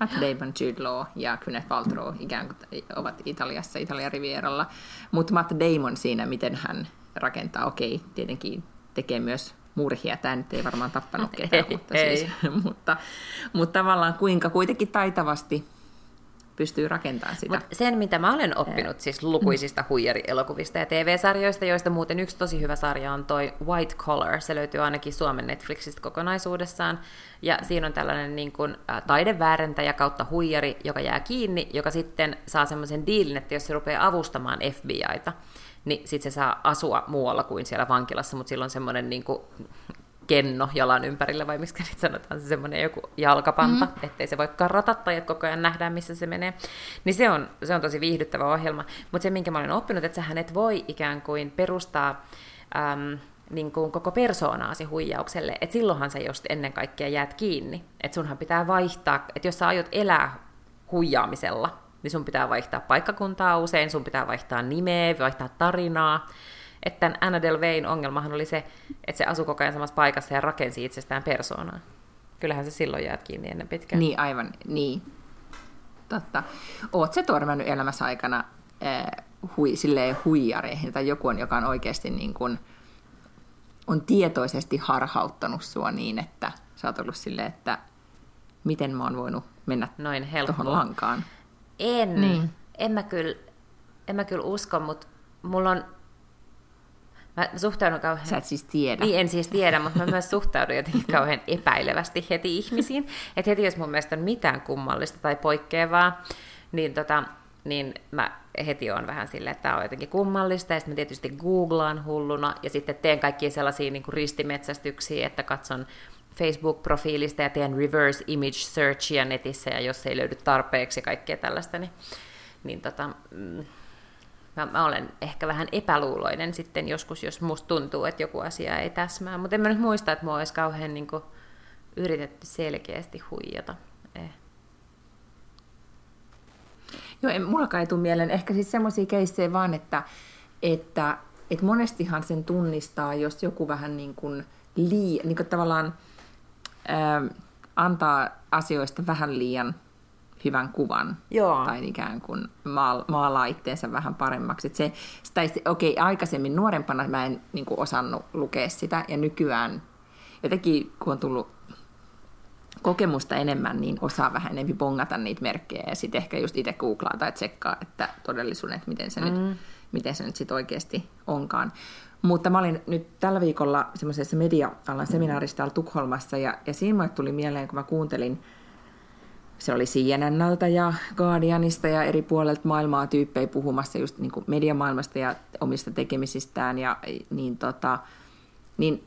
Matt Damon, Jude Law ja Gwyneth Paltrow ikään kuin ovat Italiassa, Italian rivieralla. Mutta Matt Damon siinä, miten hän rakentaa, okei, tietenkin tekee myös murhia. Tämä nyt ei varmaan tappanut ketään, ei, mutta, ei. Siis, mutta, mutta tavallaan kuinka kuitenkin taitavasti pystyy rakentamaan sitä. Mut sen, mitä mä olen oppinut siis lukuisista huijarielokuvista ja TV-sarjoista, joista muuten yksi tosi hyvä sarja on toi White Collar. Se löytyy ainakin Suomen Netflixistä kokonaisuudessaan. Ja siinä on tällainen niin kuin, taideväärentäjä kautta huijari, joka jää kiinni, joka sitten saa semmoisen diilin, että jos se rupeaa avustamaan FBIta, niin sitten se saa asua muualla kuin siellä vankilassa, mutta silloin semmoinen niin kuin, kenno jalan ympärillä, vai miksi nyt sanotaan se semmoinen joku jalkapanta, mm. ettei se voi karata tai että koko ajan nähdään, missä se menee. Niin se on, se on tosi viihdyttävä ohjelma. Mutta se, minkä mä olen oppinut, että sähän et voi ikään kuin perustaa äm, niin kuin koko persoonaasi huijaukselle, että silloinhan sä just ennen kaikkea jäät kiinni. Että sunhan pitää vaihtaa, että jos sä aiot elää huijaamisella, niin sun pitää vaihtaa paikkakuntaa usein, sun pitää vaihtaa nimeä, vaihtaa tarinaa, että Anna Delvein ongelmahan oli se, että se asui koko ajan samassa paikassa ja rakensi itsestään persoonaa. Kyllähän se silloin jäät kiinni ennen pitkään. Niin, aivan, niin. Totta. Oot se törmännyt elämässä aikana äh, hui, silleen huijareihin, tai joku on, joka on oikeasti niin kuin, on tietoisesti harhauttanut sua niin, että sä oot ollut silleen, että miten mä oon voinut mennä Noin tuohon lankaan. En, niin. en, mä kyllä, en mä kyllä usko, mutta mulla on Mä suhtaudun kauhean... Sä et siis tiedä. Niin, en siis tiedä, mutta mä myös suhtaudun jotenkin kauhean epäilevästi heti ihmisiin. Että heti jos mun mielestä on mitään kummallista tai poikkeavaa, niin, tota, niin mä heti on vähän silleen, että tämä on jotenkin kummallista, ja sitten mä tietysti googlaan hulluna, ja sitten teen kaikkia sellaisia niin kuin ristimetsästyksiä, että katson Facebook-profiilista ja teen reverse image searchia netissä, ja jos ei löydy tarpeeksi kaikkea tällaista, niin, niin tota, mm, mä, mä olen ehkä vähän epäluuloinen sitten joskus, jos musta tuntuu, että joku asia ei täsmää. Mutta en mä nyt muista, että mua olisi kauhean niin kuin, yritetty selkeästi huijata. Eh. Joo, en, mullakaan ei tule mieleen. Ehkä siis semmoisia keissejä vaan, että, että, että monestihan sen tunnistaa, jos joku vähän niin kuin, lii, niin kuin tavallaan ää, antaa asioista vähän liian hyvän kuvan. Joo. Tai ikään kuin maal, maalaa itteensä vähän paremmaksi. Et se, sitä, okei, okay, aikaisemmin nuorempana mä en niin kuin, osannut lukea sitä, ja nykyään jotenkin, kun on tullut kokemusta enemmän, niin osaa vähän enemmän bongata niitä merkkejä, ja sitten ehkä just itse googlaa tai tsekkaa, että todellisuuden, että miten se mm. nyt, miten se nyt sit oikeasti onkaan. Mutta mä olin nyt tällä viikolla semmoisessa media-alan seminaarissa täällä Tukholmassa, ja, ja siinä mulle tuli mieleen, kun mä kuuntelin se oli CNNltä ja Guardianista ja eri puolelta maailmaa tyyppejä puhumassa just niin kuin mediamaailmasta ja omista tekemisistään. Ja, niin, tota, niin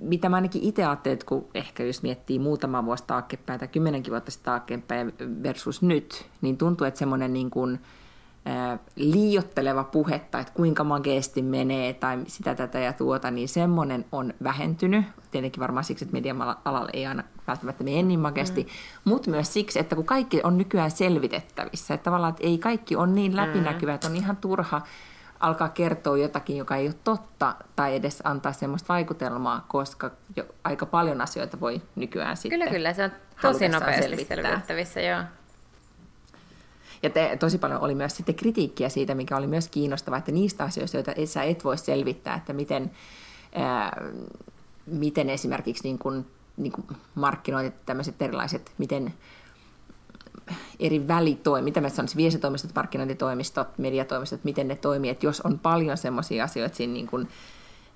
mitä mä ainakin itse ajattelin, että kun ehkä jos miettii muutama vuosi taaksepäin tai kymmenenkin vuotta sitten taaksepäin versus nyt, niin tuntuu, että semmoinen niin kuin, liiotteleva puhetta, että kuinka mageesti menee tai sitä tätä ja tuota, niin semmoinen on vähentynyt. Tietenkin varmaan siksi, että median alalla ei aina välttämättä mene niin makeasti, mm. mutta myös siksi, että kun kaikki on nykyään selvitettävissä, että tavallaan että ei kaikki on niin läpinäkyvä, että on ihan turha alkaa kertoa jotakin, joka ei ole totta, tai edes antaa semmoista vaikutelmaa, koska jo aika paljon asioita voi nykyään sitten Kyllä, kyllä, se on tosi nopeasti selvitettävissä, joo. Ja te, tosi paljon oli myös sitten kritiikkiä siitä, mikä oli myös kiinnostavaa, että niistä asioista, joita et, sä et voi selvittää, että miten, ää, miten esimerkiksi niin kuin, niin kuin tämmöiset erilaiset, miten eri välitoimit, mitä mä sanoisin, viesitoimistot, markkinointitoimistot, mediatoimistot, miten ne toimii, että jos on paljon semmoisia asioita siinä niin kuin,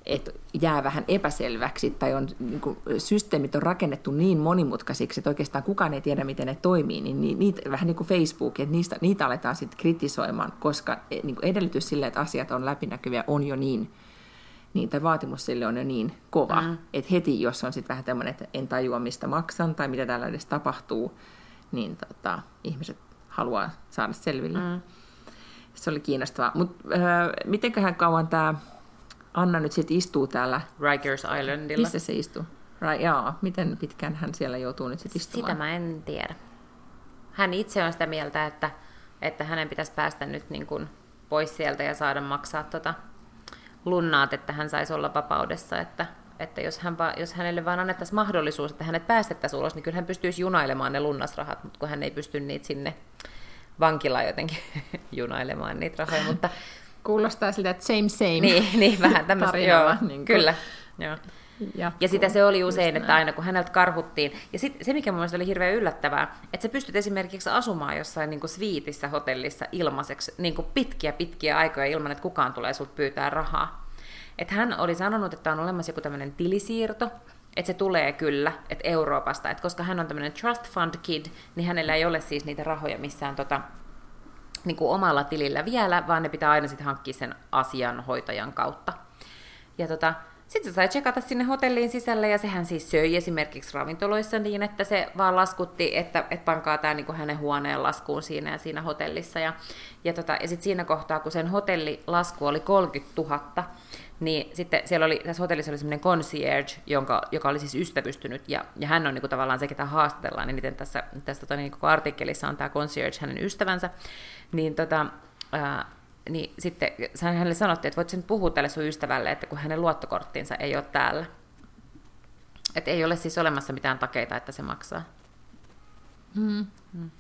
että jää vähän epäselväksi tai on, niin kuin, systeemit on rakennettu niin monimutkaisiksi, että oikeastaan kukaan ei tiedä, miten ne toimii, niin niitä, vähän niin kuin Facebook, että niistä, niitä aletaan sitten kritisoimaan, koska e, niin kuin edellytys sille, että asiat on läpinäkyviä, on jo niin, niin tai vaatimus sille on jo niin kova, mm. että heti jos on sitten vähän tämmöinen, että en tajua, mistä maksan tai mitä täällä edes tapahtuu, niin tota, ihmiset haluaa saada selville. Mm. Se oli kiinnostavaa. Mutta äh, mitenköhän kauan tämä Anna nyt sitten istuu täällä. Rikers Islandilla. Missä se istuu? Right, jaa, miten pitkään hän siellä joutuu nyt sitten istumaan? Sitä mä en tiedä. Hän itse on sitä mieltä, että, että hänen pitäisi päästä nyt niin kuin pois sieltä ja saada maksaa tota lunnaat, että hän saisi olla vapaudessa, että, että jos, hän, jos hänelle vaan annettaisiin mahdollisuus, että hänet päästettäisiin ulos, niin kyllä hän pystyisi junailemaan ne lunnasrahat, mutta kun hän ei pysty niitä sinne vankilaan jotenkin junailemaan niitä rahoja, mutta Kuulostaa siltä, että same same. Niin, niin vähän tämmöistä, joo, niin kyllä. Joo. Ja, ja sitä se oli usein, että aina kun häneltä karhuttiin. Ja sit, se, mikä mun oli hirveän yllättävää, että sä pystyt esimerkiksi asumaan jossain niin kuin sviitissä hotellissa ilmaiseksi niin kuin pitkiä pitkiä aikoja ilman, että kukaan tulee sut pyytää rahaa. Et hän oli sanonut, että on olemassa joku tämmöinen tilisiirto, että se tulee kyllä, että Euroopasta, että koska hän on tämmöinen trust fund kid, niin hänellä ei ole siis niitä rahoja missään tota, niin kuin omalla tilillä vielä, vaan ne pitää aina sitten hankkia sen asianhoitajan kautta. Ja tota, sitten se sai checkata sinne hotelliin sisälle ja sehän siis söi esimerkiksi ravintoloissa niin, että se vaan laskutti, että, että pankaa tämä niin hänen huoneen laskuun siinä ja siinä hotellissa. Ja, ja, tota, ja sitten siinä kohtaa, kun sen hotellilasku oli 30 000, niin sitten siellä oli, tässä hotellissa oli semmoinen concierge, jonka, joka oli siis ystävystynyt, ja, ja hän on niin kuin tavallaan se, ketä haastatellaan, niin miten tässä, tässä tota, niin koko artikkelissa on tämä concierge hänen ystävänsä, niin, tota, ää, niin sitten hänelle sanottiin, että voit sen puhua tälle sun ystävälle, että kun hänen luottokorttinsa ei ole täällä. Että ei ole siis olemassa mitään takeita, että se maksaa. Hmm. Hmm.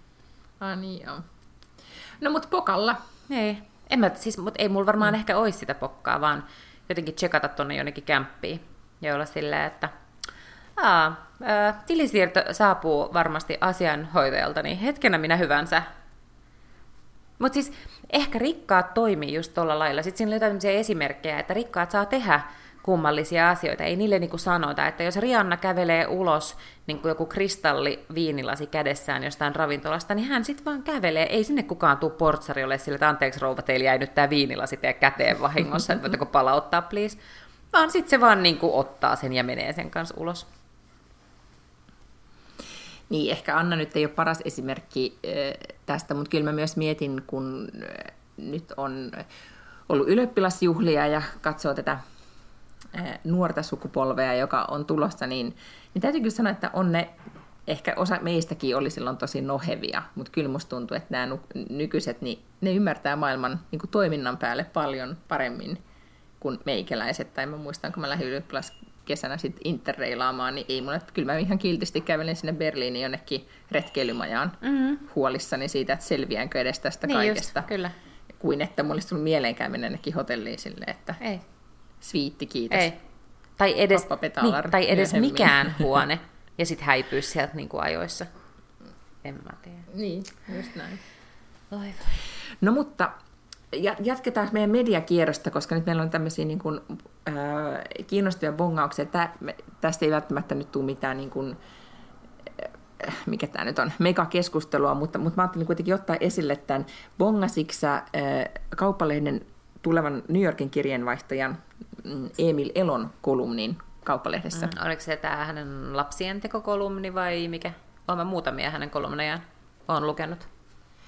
Ah niin joo. No mut pokalla. Ei. En mä, siis, mut ei mulla varmaan hmm. ehkä olisi sitä pokkaa, vaan jotenkin tsekata tuonne jonnekin kämppiin ja olla silleen, että Aa, ää, tilisiirto saapuu varmasti asianhoitajalta, niin hetkenä minä hyvänsä. Mutta siis ehkä rikkaat toimii just tuolla lailla. Sitten siinä oli jotain esimerkkejä, että rikkaat saa tehdä kummallisia asioita. Ei niille niinku sanota, että jos Rianna kävelee ulos niin kuin joku kristalli viinilasi kädessään jostain ravintolasta, niin hän sitten vaan kävelee. Ei sinne kukaan tuu portsarille sille, että anteeksi rouva, teillä jäi nyt tämä viinilasi teidän käteen vahingossa, että voitteko palauttaa, please. Vaan sitten se vaan niin kuin ottaa sen ja menee sen kanssa ulos. Niin, ehkä Anna nyt ei ole paras esimerkki tästä, mutta kyllä mä myös mietin, kun nyt on ollut ylioppilasjuhlia ja katsoo tätä nuorta sukupolvea, joka on tulossa, niin, niin täytyy kyllä sanoa, että on ne, ehkä osa meistäkin oli silloin tosi nohevia, mutta kyllä musta tuntuu, että nämä nykyiset, niin ne ymmärtää maailman niin toiminnan päälle paljon paremmin kuin meikäläiset. Tai mä muistan, kun mä lähdin kesänä sitten interreilaamaan, niin ei mulle, kyllä mä ihan kiltisti kävelin sinne Berliiniin jonnekin retkeilymajaan mm-hmm. huolissani siitä, että selviäänkö edes tästä niin kaikesta. Just, kyllä. Kuin että mulla olisi tullut mieleenkään mennä jonnekin hotelliin silleen, että ei. sviitti, kiitos. Ei. Tai edes, niin, tai edes mikään huone, ja sitten häipyy sieltä niin kuin ajoissa. En mä tiedä. Niin, just näin. Oi. No mutta jatketaan meidän mediakierrosta, koska nyt meillä on tämmöisiä niin kuin, äh, kiinnostavia bongauksia. Tää, me, tästä ei välttämättä nyt tule mitään, niin kuin, äh, mikä tämä nyt on, megakeskustelua, mutta, mutta mä ajattelin kuitenkin ottaa esille tämän bongasiksä äh, kauppalehden tulevan New Yorkin kirjeenvaihtajan mm, Emil Elon kolumnin kauppalehdessä. Mm, oliko se tämä hänen lapsien tekokolumni vai mikä? Olen muutamia hänen kolumnejaan olen lukenut.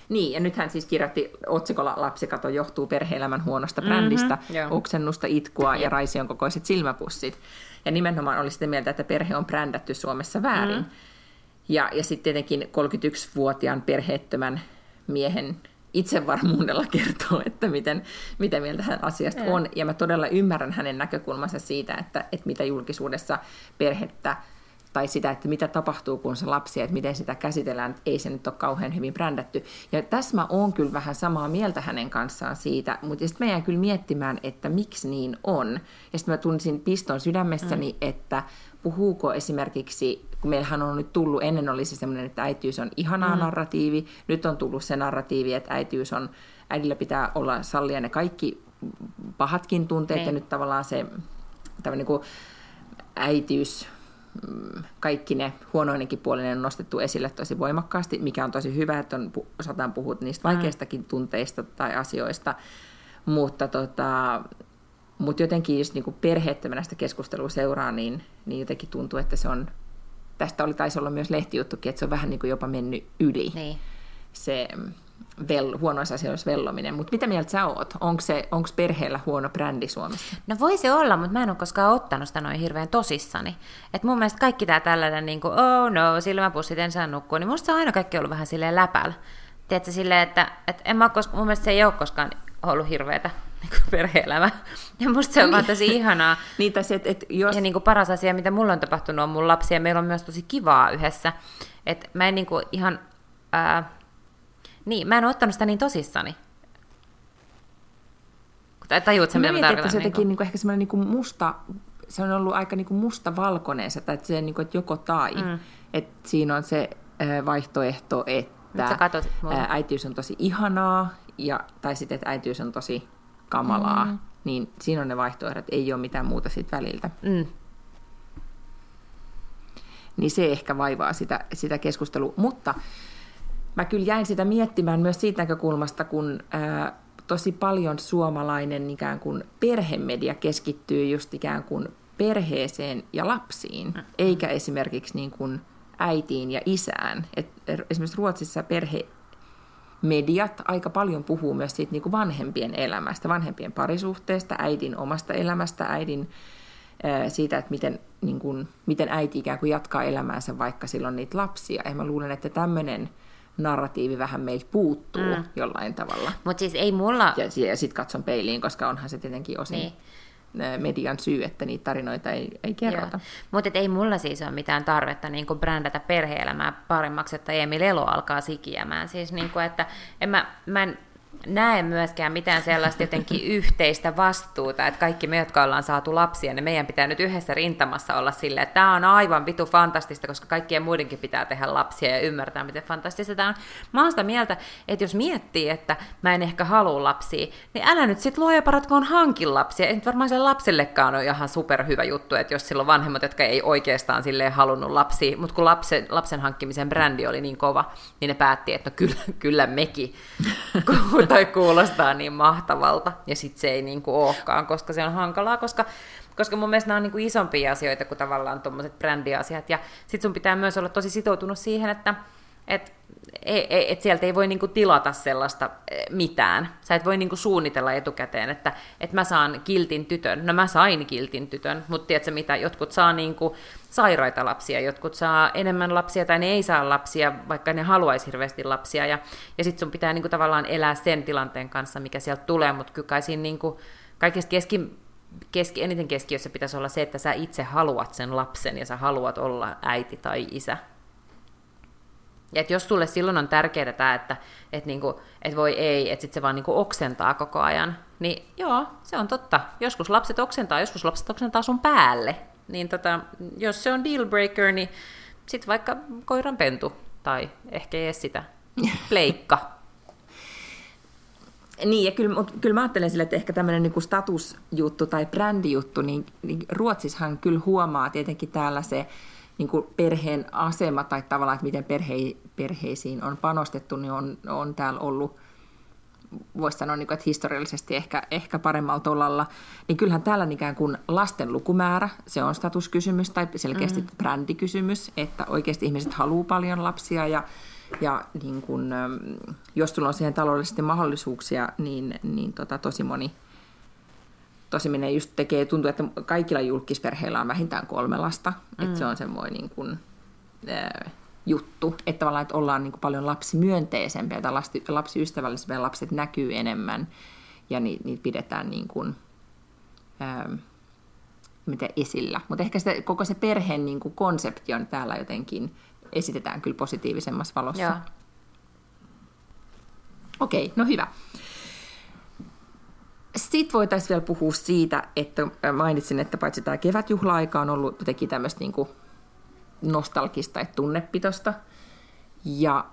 Niin, ja nyt hän siis kirjoitti otsikolla Lapsikato johtuu perheelämän huonosta mm-hmm, brändistä, joo. oksennusta, itkua ja raision kokoiset silmäpussit. Ja nimenomaan oli sitä mieltä, että perhe on brändätty Suomessa väärin. Mm. Ja, ja sitten tietenkin 31-vuotiaan perheettömän miehen itsevarmuudella kertoo, että miten, mitä mieltä hän asiasta ja. on. Ja mä todella ymmärrän hänen näkökulmansa siitä, että, että mitä julkisuudessa perhettä tai sitä, että mitä tapahtuu, kun se lapsi, että miten sitä käsitellään, että ei se nyt ole kauhean hyvin brändätty. Ja tässä mä oon kyllä vähän samaa mieltä hänen kanssaan siitä, mutta sitten mä jään kyllä miettimään, että miksi niin on. Ja sitten mä tunsin piston sydämessäni, mm. että puhuuko esimerkiksi, kun meillähän on nyt tullut, ennen oli se semmoinen, että äitiys on ihanaa mm. narratiivi, nyt on tullut se narratiivi, että äitiys on, äidillä pitää olla sallia ne kaikki pahatkin tunteet, mm. ja niin. nyt tavallaan se tämä niin kuin äitiys, kaikki ne huonoinenkin puolinen on nostettu esille tosi voimakkaasti, mikä on tosi hyvä, että on, osataan puhua niistä mm. vaikeistakin tunteista tai asioista, mutta tota, mutta jotenkin just niin perheettömänä sitä keskustelua seuraa, niin, niin jotenkin tuntuu, että se on, tästä oli taisi olla myös lehtijuttukin, että se on vähän niin kuin jopa mennyt yli niin. se vel, huonoissa asioissa vellominen. Mutta mitä mieltä sä oot? Onko onko perheellä huono brändi Suomessa? No voi se olla, mutta mä en ole koskaan ottanut sitä noin hirveän tosissani. Et mun mielestä kaikki tämä tällainen, niin kuin, oh no, silmäpussit en saa nukkua, niin musta se on aina kaikki ollut vähän silleen läpällä. Tiedätkö silleen, että, että en mä koska, mun mielestä se ei ole koskaan ollut hirveätä niin perhe-elämä. Ja musta se on vaan tosi ihanaa. niin, se, et, et jos... Ja niin kuin paras asia, mitä mulla on tapahtunut, on mun lapsi, ja meillä on myös tosi kivaa yhdessä. Et mä en niin kuin ihan... Ää, niin, mä en ole ottanut sitä niin tosissani. Tajuut sä, mitä mä tarkoitan? se jotenkin niin kuin, ehkä semmoinen niin kuin musta, se on ollut aika niin kuin musta-valkoinen, että, se, niin kuin, että joko tai. Mm. Että siinä on se vaihtoehto, että äitiys on tosi ihanaa, ja, tai sitten, että äitiys on tosi kamalaa, mm. niin siinä on ne vaihtoehdot, ei ole mitään muuta siitä väliltä. Mm. Niin se ehkä vaivaa sitä, sitä keskustelua. Mutta mä kyllä jäin sitä miettimään myös siitä näkökulmasta, kun ää, tosi paljon suomalainen ikään kuin perhemedia keskittyy just ikään kuin perheeseen ja lapsiin, mm. eikä esimerkiksi niin kuin äitiin ja isään. Et esimerkiksi Ruotsissa perhe mediat aika paljon puhuu myös siitä niin kuin vanhempien elämästä, vanhempien parisuhteesta, äidin omasta elämästä, äidin siitä, että miten, niin kuin, miten äiti ikään kuin jatkaa elämäänsä, vaikka silloin niitä lapsia. Ja mä luulen, että tämmöinen narratiivi vähän meiltä puuttuu mm. jollain tavalla. Mutta siis ei mulla... Ja, ja sitten katson peiliin, koska onhan se tietenkin osin niin median syy, että niitä tarinoita ei, ei kerrota. Mutta ei mulla siis ole mitään tarvetta niin brändätä perhe-elämää paremmaksi, että Emil Elo alkaa sikiämään. Siis niin kuin, että en mä, mä en näe myöskään mitään sellaista jotenkin yhteistä vastuuta, että kaikki me, jotka ollaan saatu lapsia, niin meidän pitää nyt yhdessä rintamassa olla sille, että tämä on aivan vitu fantastista, koska kaikkien muidenkin pitää tehdä lapsia ja ymmärtää, miten fantastista tämä on. Mä oon sitä mieltä, että jos miettii, että mä en ehkä halua lapsia, niin älä nyt sit luoja paratkoon hankin lapsia. Ei nyt varmaan sille lapsellekaan ole ihan superhyvä juttu, että jos silloin vanhemmat, jotka ei oikeastaan silleen halunnut lapsia, mutta kun lapsen, lapsen hankkimisen brändi oli niin kova, niin ne päätti, että no kyllä, kyllä mekin toi kuulostaa niin mahtavalta, ja sitten se ei niin kuin olekaan, koska se on hankalaa, koska, koska mun mielestä nämä on niin kuin isompia asioita kuin tavallaan tuommoiset brändiasiat, ja sitten sun pitää myös olla tosi sitoutunut siihen, että et, et, et sieltä ei voi niinku tilata sellaista eh, mitään. Sä et voi niinku suunnitella etukäteen, että et mä saan kiltin tytön. No mä sain kiltin tytön, mutta tiedätkö mitä, jotkut saa niinku sairaita lapsia, jotkut saa enemmän lapsia tai ne ei saa lapsia, vaikka ne haluaisi hirveästi lapsia. Ja, ja sitten sun pitää niinku tavallaan elää sen tilanteen kanssa, mikä sieltä tulee, mutta kyllä kai siinä niinku kaikista keski, keski, eniten keskiössä pitäisi olla se, että sä itse haluat sen lapsen ja sä haluat olla äiti tai isä. Ja että jos sulle silloin on tärkeää tämä, että et niinku, et voi ei, että sitten se vaan niinku oksentaa koko ajan, niin joo, se on totta. Joskus lapset oksentaa, joskus lapset oksentaa sun päälle. Niin tota, jos se on deal breaker, niin sitten vaikka koiran pentu, tai ehkä edes sitä, pleikka. Niin, ja kyllä, kyllä mä ajattelen sille, että ehkä tämmöinen niin statusjuttu tai brändijuttu, niin, niin Ruotsissahan kyllä huomaa tietenkin täällä se, niin kuin perheen asema tai tavallaan, että miten perhe, perheisiin on panostettu, niin on, on täällä ollut, voisi sanoa, niin kuin, että historiallisesti ehkä, ehkä paremmalla tolalla, niin kyllähän täällä ikään kuin lasten lukumäärä, se on statuskysymys tai selkeästi mm. brändikysymys, että oikeasti ihmiset haluaa paljon lapsia ja, ja niin kuin, jos sulla on siihen taloudellisesti mahdollisuuksia, niin, niin tota, tosi moni tosiminen just tekee, tuntuu, että kaikilla julkisperheillä on vähintään kolme lasta, mm. että se on semmoinen niin kuin, äh, juttu, että tavallaan että ollaan niin kuin paljon lapsimyönteisempiä tai lapsi, lapsiystävällisempiä, lapset näkyy enemmän ja ni, niitä pidetään niin kuin, äh, miten esillä. Mutta ehkä se, koko se perheen niin kuin konsepti on täällä jotenkin, esitetään kyllä positiivisemmassa valossa. Okei, no hyvä. Sitten voitaisiin vielä puhua siitä, että mainitsin, että paitsi tämä kevätjuhla-aika on ollut jotenkin tämmöistä niin kuin nostalgista ja tunnepitosta. Ja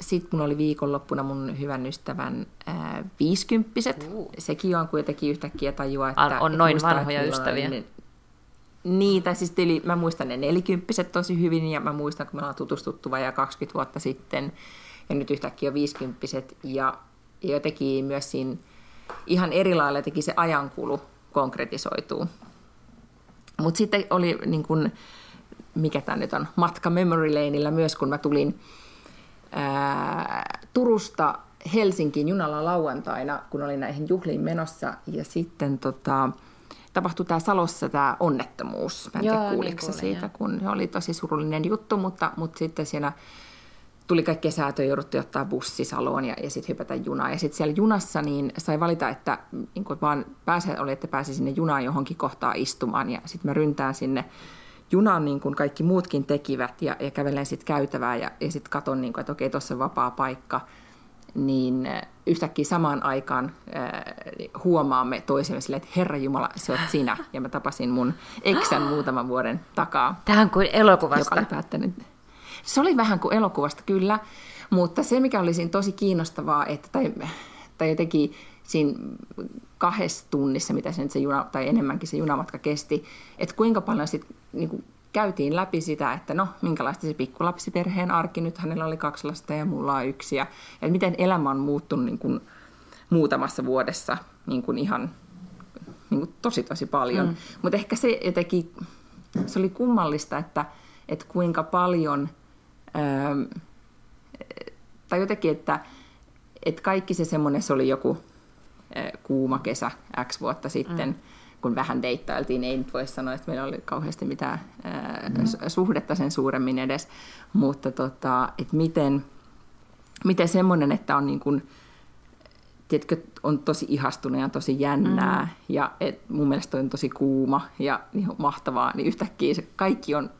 sitten mun oli viikonloppuna mun hyvän ystävän ää, viisikymppiset. Uh. Sekin on kuitenkin yhtäkkiä tajua, että... On noin vanhoja ystäviä. Niin, Niitä, siis eli mä muistan ne nelikymppiset tosi hyvin ja mä muistan, kun me ollaan tutustuttu vajaa 20 vuotta sitten ja nyt yhtäkkiä on viisikymppiset ja, ja jotenkin myös siinä ihan eri lailla jotenkin se ajankulu konkretisoituu. Mutta sitten oli niin kun, mikä tämä nyt on, matka Memory Laneillä myös, kun mä tulin ää, Turusta Helsinkiin junalla lauantaina, kun olin näihin juhliin menossa ja sitten tota, tapahtui tämä Salossa tämä onnettomuus. Mä en tiedä, kuuliko niin siitä, kun se oli tosi surullinen juttu, mutta, mutta sitten siinä tuli kaikkea säätöä, jouduttiin ottaa bussi Saloon ja, ja sitten hypätä junaan. Ja sitten siellä junassa niin sai valita, että niin vaan pääsee, oli, että pääsi sinne junaan johonkin kohtaan istumaan. Ja sitten mä ryntään sinne junaan niin kuin kaikki muutkin tekivät ja, ja kävelen sitten käytävää ja, ja sitten katon, niin kuin, että okei, tuossa on vapaa paikka. Niin yhtäkkiä samaan aikaan äh, huomaamme toisemme silleen, että Herra Jumala, se oot sinä. Ja mä tapasin mun eksän muutaman vuoden takaa. Tämä on kuin elokuvasta. Joka oli päättänyt, se oli vähän kuin elokuvasta kyllä, mutta se mikä oli siinä tosi kiinnostavaa, että, tai, tai jotenkin siinä kahdessa tunnissa, mitä se, se juna, tai enemmänkin se junamatka kesti, että kuinka paljon sitten niin käytiin läpi sitä, että no, minkälaista se pikkulapsiperheen arki, nyt hänellä oli kaksi lasta ja mulla on yksi, ja, ja miten elämä on muuttunut niin kuin muutamassa vuodessa niin kuin ihan niin kuin tosi tosi paljon. Mm. Mutta ehkä se jotenkin, se oli kummallista, että, että kuinka paljon – tai jotenkin, että, että kaikki se semmoinen, se oli joku kuuma kesä X vuotta sitten, mm. kun vähän deittailtiin, ei nyt voi sanoa, että meillä oli kauheasti mitään mm. suhdetta sen suuremmin edes, mutta tota, että miten, miten semmoinen, että on niin kuin, tiedätkö, on tosi ihastunut ja tosi jännää, mm. ja et mun mielestä on tosi kuuma ja niin mahtavaa, niin yhtäkkiä se kaikki on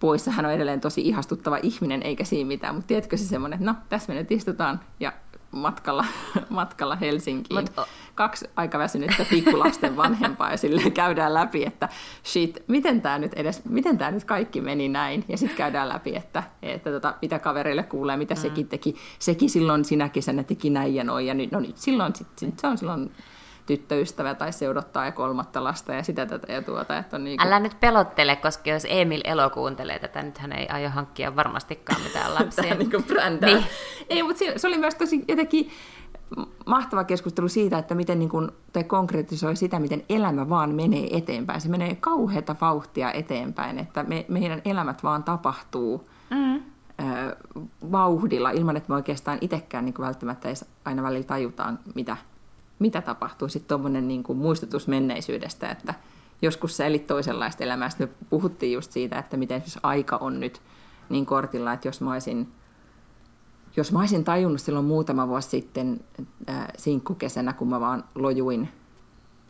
poissa. Hän on edelleen tosi ihastuttava ihminen, eikä siinä mitään. Mutta tiedätkö se semmoinen, että no, tässä me nyt istutaan ja matkalla, matkalla Helsinkiin. Mut, Kaksi aika väsynyttä pikkulasten vanhempaa ja sille käydään läpi, että shit, miten tämä nyt edes, miten tämä nyt kaikki meni näin? Ja sitten käydään läpi, että, että tota, mitä kavereille kuulee, mitä mm. sekin teki. Sekin silloin sinä kesänä teki näin ja noin, ja nyt, no nyt silloin, sit, sit, se on silloin tyttöystävä tai se odottaa ja kolmatta lasta ja sitä tätä ja tuota. Että on niin kuin... Älä nyt pelottele, koska jos Emil Elo kuuntelee tätä, nyt hän ei aio hankkia varmastikaan mitään lapsia. Tämä niin kuin niin. Ei, mutta se, se oli myös tosi jotenkin mahtava keskustelu siitä, että miten niin kuin, tai konkretisoi sitä, miten elämä vaan menee eteenpäin. Se menee kauheata vauhtia eteenpäin, että me, meidän elämät vaan tapahtuu mm. vauhdilla ilman, että me oikeastaan itsekään niin välttämättä edes aina välillä tajutaan, mitä mitä tapahtuu. Sitten tuommoinen niin kuin muistutus menneisyydestä, että joskus sä elit toisenlaista elämää. Sitten me puhuttiin just siitä, että miten siis aika on nyt niin kortilla, että jos mä olisin, jos mä olisin tajunnut silloin muutama vuosi sitten äh, sinkkukesänä, kun mä vaan lojuin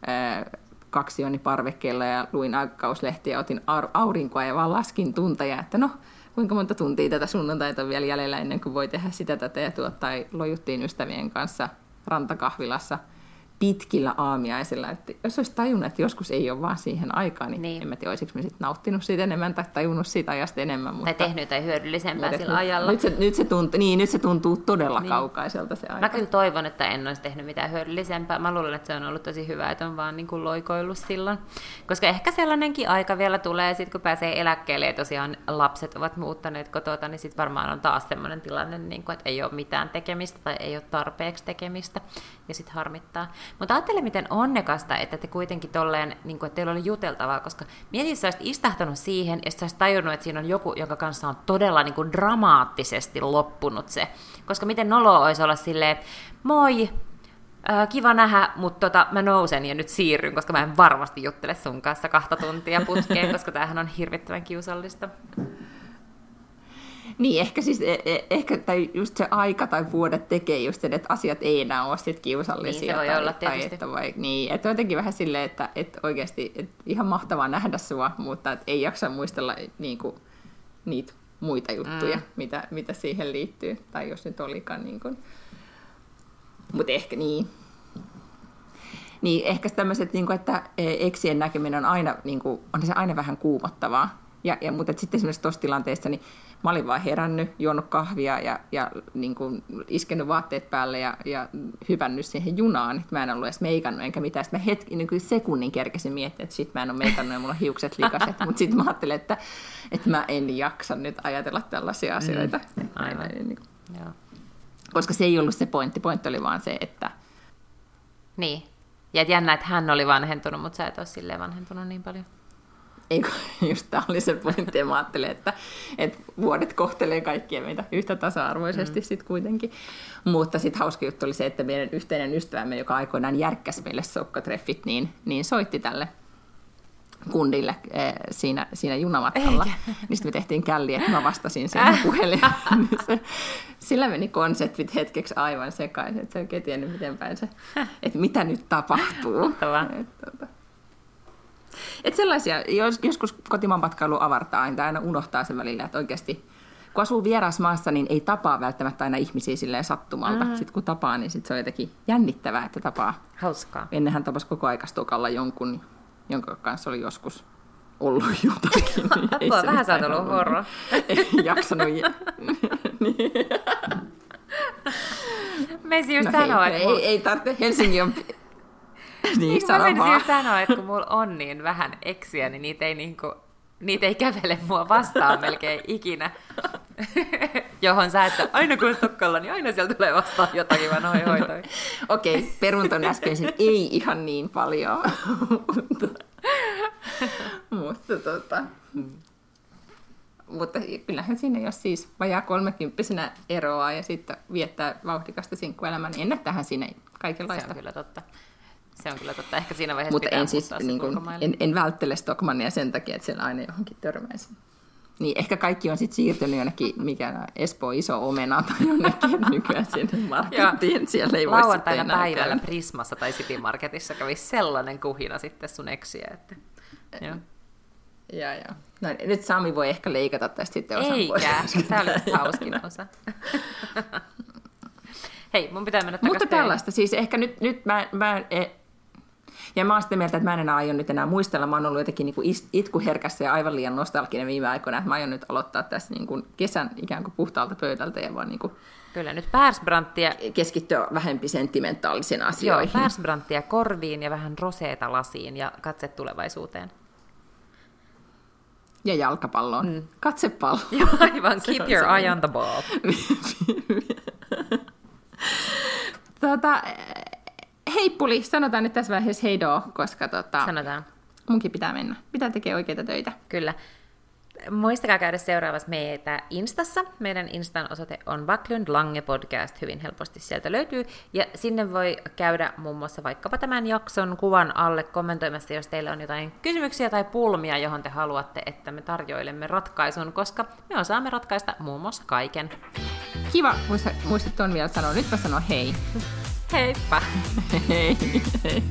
äh, kaksioni parvekkeella ja luin aikakauslehtiä ja otin aurinkoa ja vaan laskin tunteja, että no, kuinka monta tuntia tätä sunnuntaita on vielä jäljellä ennen kuin voi tehdä sitä tätä ja tuota, tai lojuttiin ystävien kanssa rantakahvilassa – pitkillä aamiaisilla. Että jos olisi tajunnut, että joskus ei ole vaan siihen aikaan, niin, niin. en mä tiedä, olisiko me sitten nauttinut siitä enemmän tai tajunnut siitä ajasta enemmän. Mutta, tai tehnyt jotain hyödyllisempää sillä nyt, ajalla. Nyt se, nyt, se tuntuu, niin, nyt se tuntuu todella niin. kaukaiselta se aika. Mä kyllä toivon, että en olisi tehnyt mitään hyödyllisempää. Mä luulen, että se on ollut tosi hyvä, että on vaan niin kuin loikoillut silloin. Koska ehkä sellainenkin aika vielä tulee, sit kun pääsee eläkkeelle ja tosiaan lapset ovat muuttaneet kotota, niin sitten varmaan on taas sellainen tilanne, niin kuin, että ei ole mitään tekemistä tai ei ole tarpeeksi tekemistä ja sitten harmittaa. Mutta ajattele, miten onnekasta, että te kuitenkin tolleen, niin kuin, että teillä oli juteltavaa, koska mietit, että sä olisit istahtanut siihen, ja sä olisit tajunnut, että siinä on joku, joka kanssa on todella niin kuin, dramaattisesti loppunut se. Koska miten nolo olisi olla silleen, että moi, äh, kiva nähdä, mutta tota, mä nousen ja nyt siirryn, koska mä en varmasti juttele sun kanssa kahta tuntia putkeen, koska tämähän on hirvittävän kiusallista. Niin, ehkä, siis, e, e, ehkä tai just se aika tai vuodet tekee just sen, että asiat ei enää ole sit kiusallisia. Niin, se voi tai, olla tai että, vai, niin, että jotenkin vähän silleen, että, että oikeasti että ihan mahtavaa nähdä sua, mutta että ei jaksa muistella niin kuin, niitä muita juttuja, mm. mitä, mitä siihen liittyy. Tai jos nyt olikaan niin kuin. Mutta ehkä niin. Niin, ehkä tämmöiset, niin kuin, että e, eksien näkeminen on aina, niin kuin, on se aina vähän kuumottavaa Ja, ja, mutta et sitten esimerkiksi tuossa tilanteessa, niin mä olin vaan herännyt, juonut kahvia ja, ja niin kuin iskenyt vaatteet päälle ja, ja hypännyt siihen junaan. Että mä en ollut edes meikannut enkä mitään. Sitten mä hetki, niin kuin sekunnin kerkesin miettiä, että sit mä en ole meikannut ja mulla on hiukset likaset. mutta sitten mä ajattelin, että, että mä en jaksa nyt ajatella tällaisia asioita. Mm, aivan. Niin kuin, Joo. koska se ei ollut se pointti. Pointti oli vaan se, että Niin. Ja jännä, että hän oli vanhentunut, mutta sä et ole silleen vanhentunut niin paljon. Ei kun just tämä oli se pointti, ja mä ajattelin, että, että vuodet kohtelee kaikkia meitä yhtä tasa-arvoisesti mm. sitten kuitenkin. Mutta sitten hauska juttu oli se, että meidän yhteinen ystävämme, joka aikoinaan järkkäsi meille sokkatreffit, niin, niin soitti tälle kundille eh, siinä, siinä junamatkalla. Eikä. Niin sitten me tehtiin källi, että mä vastasin siihen puhelimeen. Niin se, sillä meni konseptit hetkeksi aivan sekaisin, että se ei oikein tiennyt miten päin se, että mitä nyt tapahtuu. Mahtavaa. Et, tota. Et sellaisia, jos, joskus kotimaan matkailu avartaa, niin aina unohtaa sen välillä, että oikeasti kun asuu vierasmaassa, niin ei tapaa välttämättä aina ihmisiä silleen sattumalta. Mm. Sitten kun tapaa, niin sit se on jotenkin jännittävää, että tapaa. Hauskaa. Ennenhän tapas koko aika stokalla jonkun, jonka kanssa oli joskus ollut jotakin. Niin Tuo vähän nyt sä oot aina ollut horro. Ei jaksanut. niin. Meisin just No sanoa, hei, että ei, ei tarvitse, Helsinki on... niin, Niin, mä sano menisin vaan. sanoa, että kun mulla on niin vähän eksiä, niin niitä ei, niinku, niitä ei kävele mua vastaan melkein ikinä. Johon sä, että aina kun Stokkalla, niin aina siellä tulee vastaan jotakin vanhoja hoitoja. Okei, perun ton äskeisen ei ihan niin paljon, mutta, tota, mutta kyllähän siinä, jos siis vajaa kolmekymppisenä eroaa ja sitten viettää vauhdikasta sinkkuelämää, niin ennättähän siinä Se kaikenlaista. on kyllä totta. Se on kyllä totta. Ehkä siinä vaiheessa Mutta pitää en, siis, niin kuin, en, en välttele Stockmannia sen takia, että siellä aina johonkin törmäisi. Niin ehkä kaikki on sitten siirtynyt jonnekin, mikä Espoo iso omena tai jonnekin nykyään sinne markettiin. Siellä ei voi Lauantaina päivällä käydä. Prismassa tai City Marketissa kävi sellainen kuhina sitten sun eksiä, että... Joo. Joo, joo. No, nyt Sami voi ehkä leikata tästä sitten osan pois. Eikä, tämä oli hauskin osa. Hei, mun pitää mennä Mutta tällaista, siis ehkä nyt, nyt mä, mä e, ja mä oon sitä mieltä, että mä en enää aio nyt enää muistella. Mä oon ollut jotenkin niin kuin itkuherkässä ja aivan liian nostalginen viime aikoina. Että mä aion nyt aloittaa tässä niin kuin kesän ikään kuin puhtaalta pöydältä ja vaan niin kuin Kyllä, nyt Persbrandtia, keskittyä vähempi sentimentaalisiin joo, asioihin. Persbrandtia korviin ja vähän roseeta lasiin ja katse tulevaisuuteen. Ja jalkapalloon. Mm. Katsepallo. Joo, aivan. Keep your semmoinen. eye on the ball. tota, heippuli, sanotaan nyt tässä vaiheessa heidoo, koska tota, Sanotaan. munkin pitää mennä. Pitää tekee oikeita töitä. Kyllä. Muistakaa käydä seuraavassa meitä Instassa. Meidän Instan osoite on Backlund Lange Podcast, hyvin helposti sieltä löytyy. Ja sinne voi käydä muun muassa vaikkapa tämän jakson kuvan alle kommentoimassa, jos teillä on jotain kysymyksiä tai pulmia, johon te haluatte, että me tarjoilemme ratkaisun, koska me osaamme ratkaista muun muassa kaiken. Kiva, muista, muistat tuon vielä sanoa. Nyt mä sanon hei. Heippa! hei. hei.